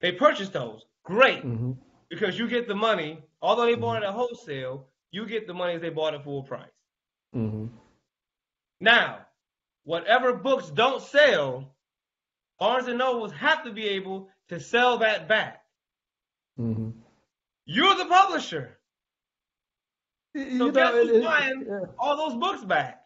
B: They purchase those. Great.
A: hmm
B: Because you get the money, although they bought it at wholesale, you get the money as they bought it full price.
A: hmm
B: Now, whatever books don't sell, Barnes and Nobles have to be able to sell that back.
A: hmm
B: You're the publisher. So
A: You
B: guess
A: know,
B: who's
A: it- it-
B: buying
A: yeah.
B: all those books back?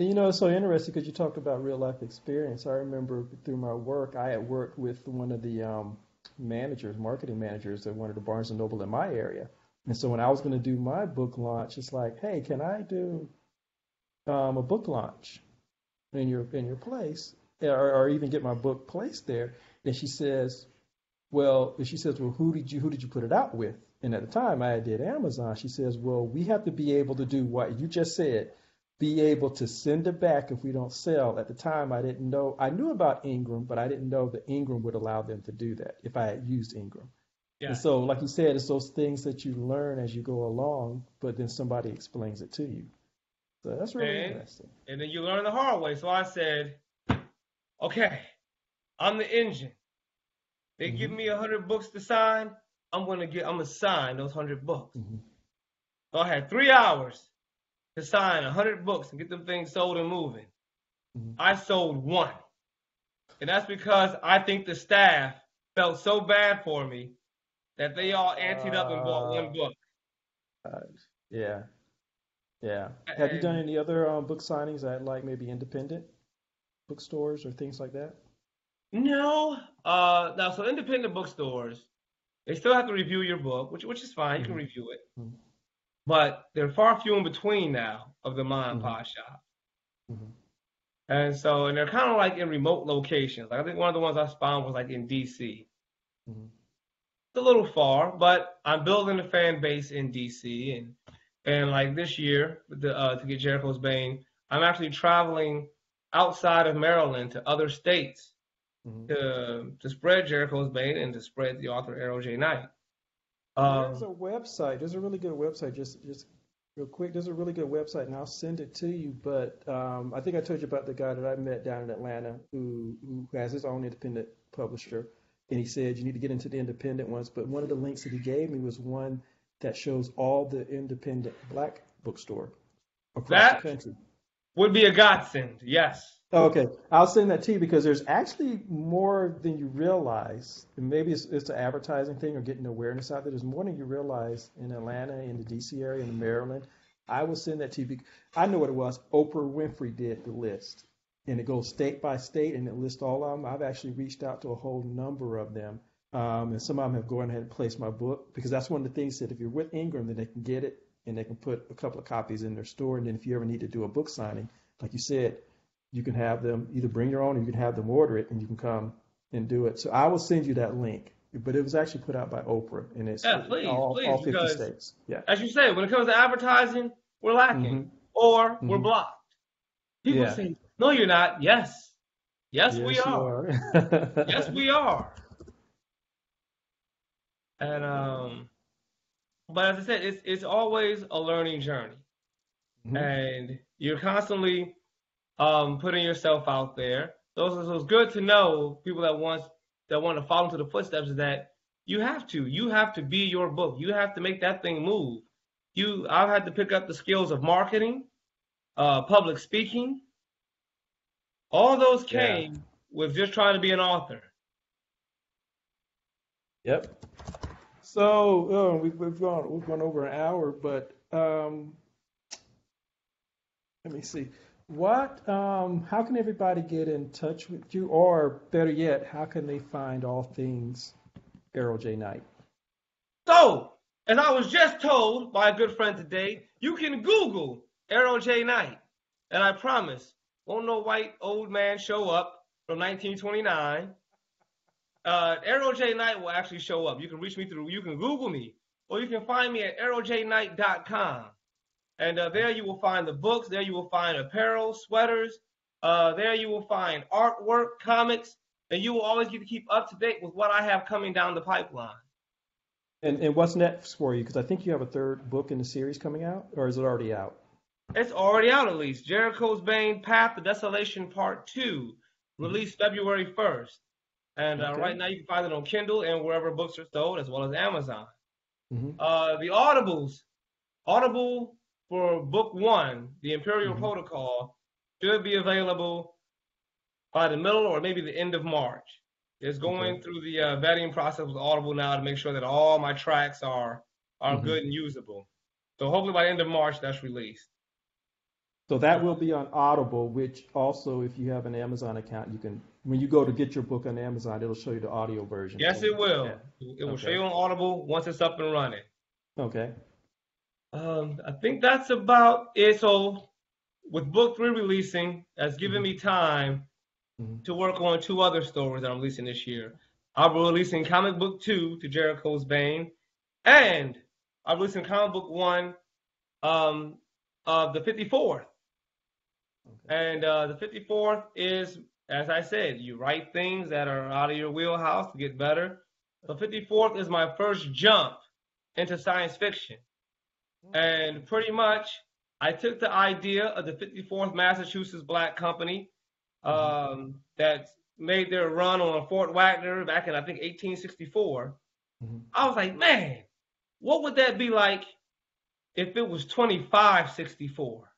A: You know, it's so interesting because you talked about real life experience. I remember through my work, I had worked with one of the um, managers, marketing managers at one of the Barnes and Noble in my area. And so when I was going to do my book launch, it's like, hey, can I do um, a book launch in your in your place, or, or even get my book placed there? And she says, well, she says, well, who did you who did you put it out with? And at the time, I did Amazon. She says, well, we have to be able to do what you just said be able to send it back if we don't sell. At the time, I didn't know. I knew about Ingram, but I didn't know that Ingram would allow them to do that if I had used Ingram.
B: Yeah.
A: And so, like you said, it's those things that you learn as you go along, but then somebody explains it to you. So that's really
B: And-
A: interesting.
B: And then you learn the hard way. So I said, okay, I'm the engine. They give
A: Mhm.
B: me a hundred books to sign. I'm gonna get. I'm gonna sign those hundred books.
A: Mhm.
B: So I had three hours to sign a hundred books and get them things sold and moving.
A: Mhm.
B: I sold one, and that's because I think the staff felt so bad for me that they all anteed up and bought one
A: Uh,
B: book.
A: Uh, yeah, yeah. Have you done any other um, book signings at like maybe independent bookstores or things like that?
B: No. Uh, now, so independent bookstores, they still have to review your book, which which is fine. You can
A: Mhm.
B: review it,
A: Mhm.
B: But they're far few in between now of the mom and pop shop.
A: Mhm.
B: And so, and they're kind of like in remote locations. Like I think one of the ones I found was like in DC.
A: Mhm.
B: It's a little far, but I'm building a fan base in DC, and and like this year, the, uh, to get Jericho's Bane, I'm actually traveling outside of Maryland to other states
A: Mhm.
B: to to spread Jericho's Bane and to spread the author Arrow J. Knight.
A: There's
B: Um,
A: a website. There's a really good website. Just just real quick. There's a really good website, and I'll send it to you. But um, I think I told you about the guy that I met down in Atlanta who who has his own independent publisher, and he said you need to get into the independent ones. But one of the links that he gave me was one that shows all the independent black bookstore across
B: That-
A: the country.
B: Would be a godsend. Yes.
A: Oh, okay, I'll send that to you because there's actually more than you realize. And maybe it's, it's an advertising thing or getting awareness out there. There's more than you realize in Atlanta, in the DC area, in Maryland. I will send that to you. bec- I know what it was. Oprah Winfrey did the list, and it goes state by state, and it lists all of them. I've actually reached out to a whole number of them, um, and some of them have gone ahead and placed my book because that's one of the things that if you're with Ingram, then they can get it and they can put a couple of copies in their store. And then if you ever need to do a book signing, like you said, you can have them either bring your own or you can have them order it and you can come and do it. So I will send you that link. But it was actually put out by Oprah and it's
B: Yeah, please,
A: all,
B: please,
A: all 50
B: because-
A: states. Yeah.
B: As you say, when it comes to advertising, we're lacking
A: Mhm.
B: or we're
A: Mhm.
B: blocked. People
A: Yeah.
B: say, "No, you're not." Yes. Yes, we
A: you
B: are.
A: are.
B: yes, we are. And um, but as I said, it's it's always a learning journey,
A: Mhm.
B: and you're constantly um putting yourself out there. So it's, so it's good to know people that want that want to follow into the footsteps that. You have to. You have to be your book. You have to make that thing move. You, I've had to pick up the skills of marketing, uh, public speaking. All those
A: Yeah.
B: came with just trying to be an author.
A: Yep. So uh, we've, we've gone we've gone over an hour, but um, let me see. What? Um, how can everybody get in touch with you, or better yet, how can they find all things Arrow J. Knight?
B: So, as I was just told by a good friend today, you can Google Arrow J. Knight. And I promise, won't no white old man show up from 1929. Uh, Arrow J. Knight will actually show up. You can reach me through, you can Google me, or you can find me at arrowjknight.com. And uh, there you will find the books, there you will find apparel, sweaters, uh, there you will find artwork, comics, and you will always get to keep up to date with what I have coming down the pipeline.
A: And and what's next for you? Because I think you have a third book in the series coming out, or is it already out?
B: It's already out at least. Jericho's Bane, Path to Desolation Part 2, released February 1st. And uh, right now you can find it on Kindle and wherever books are sold, as well as Amazon.
A: hmm
B: Uh, the Audibles, Audible for Book 1, The Imperial
A: Mhm.
B: Protocol, should be available by the middle or maybe the end of March. It's going
A: Okay.
B: through the uh, vetting process with Audible now to make sure that all my tracks are are
A: Mhm.
B: good and usable. So hopefully by the end of March, that's released.
A: So that will be on Audible, which also, if you have an Amazon account, you can, when you go to get your book on Amazon, it'll show you the audio version.
B: Yes, it will.
A: Yeah.
B: It will
A: Okay.
B: show you on Audible once it's up and running.
A: Okay.
B: Um, I think that's about it. So with book three releasing, that's given me time
A: Mhm.
B: to work on two other stories that I'm releasing this year. I'll be releasing comic book two to Jericho's Bane, and I'm releasing comic book one um, of the 54th. And uh, the 54th is, as I said, you write things that are out of your wheelhouse to get better. The 54th is my first jump into science fiction. And pretty much, I took the idea of the 54th Massachusetts Black Company um, that made their run on Fort Wagner back in, I think, 1864.
A: Mhm.
B: I was like, man, what would that be like if it was 2564?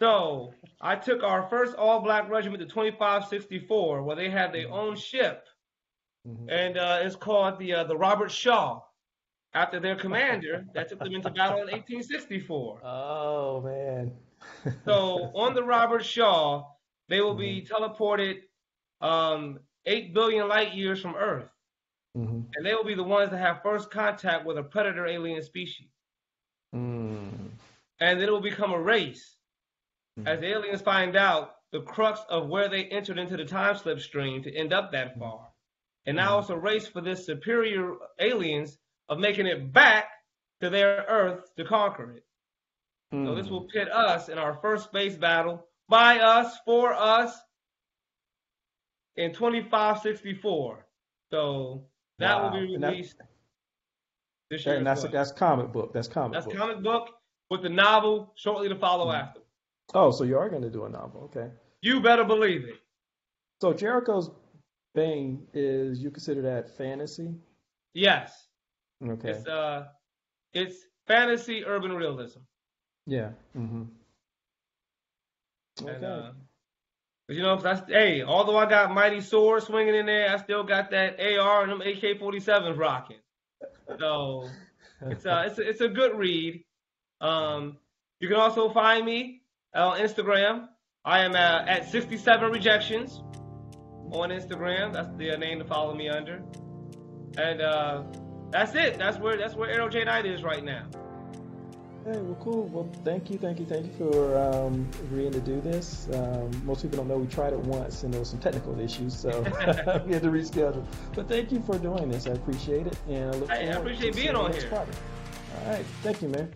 B: So I took our first all black regiment to 2564, where they had their own ship,
A: Mhm.
B: and uh, it's called the uh, the Robert Shaw, after their commander that took them into battle in 1864.
A: Oh man.
B: So on the Robert Shaw, they will be teleported um, eight billion light years from Earth,
A: Mhm.
B: and they will be the ones that have first contact with a predator alien species,
A: Mm.
B: and then it will become a race. As the aliens find out the crux of where they entered into the time slip stream to end up that far, and now mm-hmm. it's a race for this superior aliens of making it back to their Earth to conquer it. So this
A: Mm.
B: will pit us in our first space battle by us, for us, in 2564. So that
A: Wow.
B: will be
A: And that-
B: released this year.
A: and that's
B: well.
A: that's comic book. That's comic
B: That's
A: book.
B: That's comic book with the novel shortly to follow after.
A: Oh, so you are going to do a novel? Okay.
B: You better believe it.
A: So Jericho's Bane is you consider that fantasy?
B: Yes.
A: Okay.
B: It's uh it's fantasy urban realism.
A: yeah. Mm-hmm.
B: And, uh, you know, that's hey, although I got mighty sword swinging in there, I still got that AR and them AK-47s rocking. So it's uh, it's a, it's a good read. Um, you can also find me on Instagram. I am uh, at 67 rejections on Instagram. That's the name to follow me under. And uh, that's it. That's where that's where Arrow J Knight is right now.
A: Hey, well, cool. Well, thank you, thank you, thank you for um, agreeing to do this. Um, most people don't know we tried it once and there was some technical issues, so we had to reschedule. But thank you for doing this. I appreciate it, and I look
B: Hey, I appreciate
A: to
B: being on here.
A: All right, thank you, man.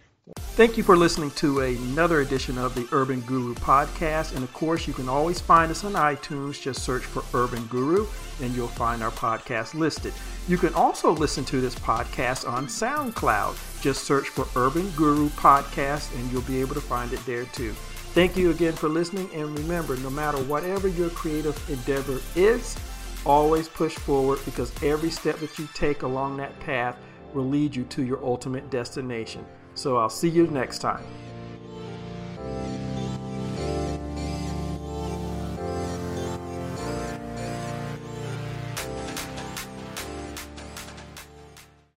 C: Thank you for listening to another edition of the Urban Guru podcast. And of course, you can always find us on iTunes. Just search for Urban Guru and you'll find our podcast listed. You can also listen to this podcast on SoundCloud. Just search for Urban Guru Podcast and you'll be able to find it there too. Thank you again for listening. And remember, no matter whatever your creative endeavor is, always push forward because every step that you take along that path will lead you to your ultimate destination. So I'll see you next time.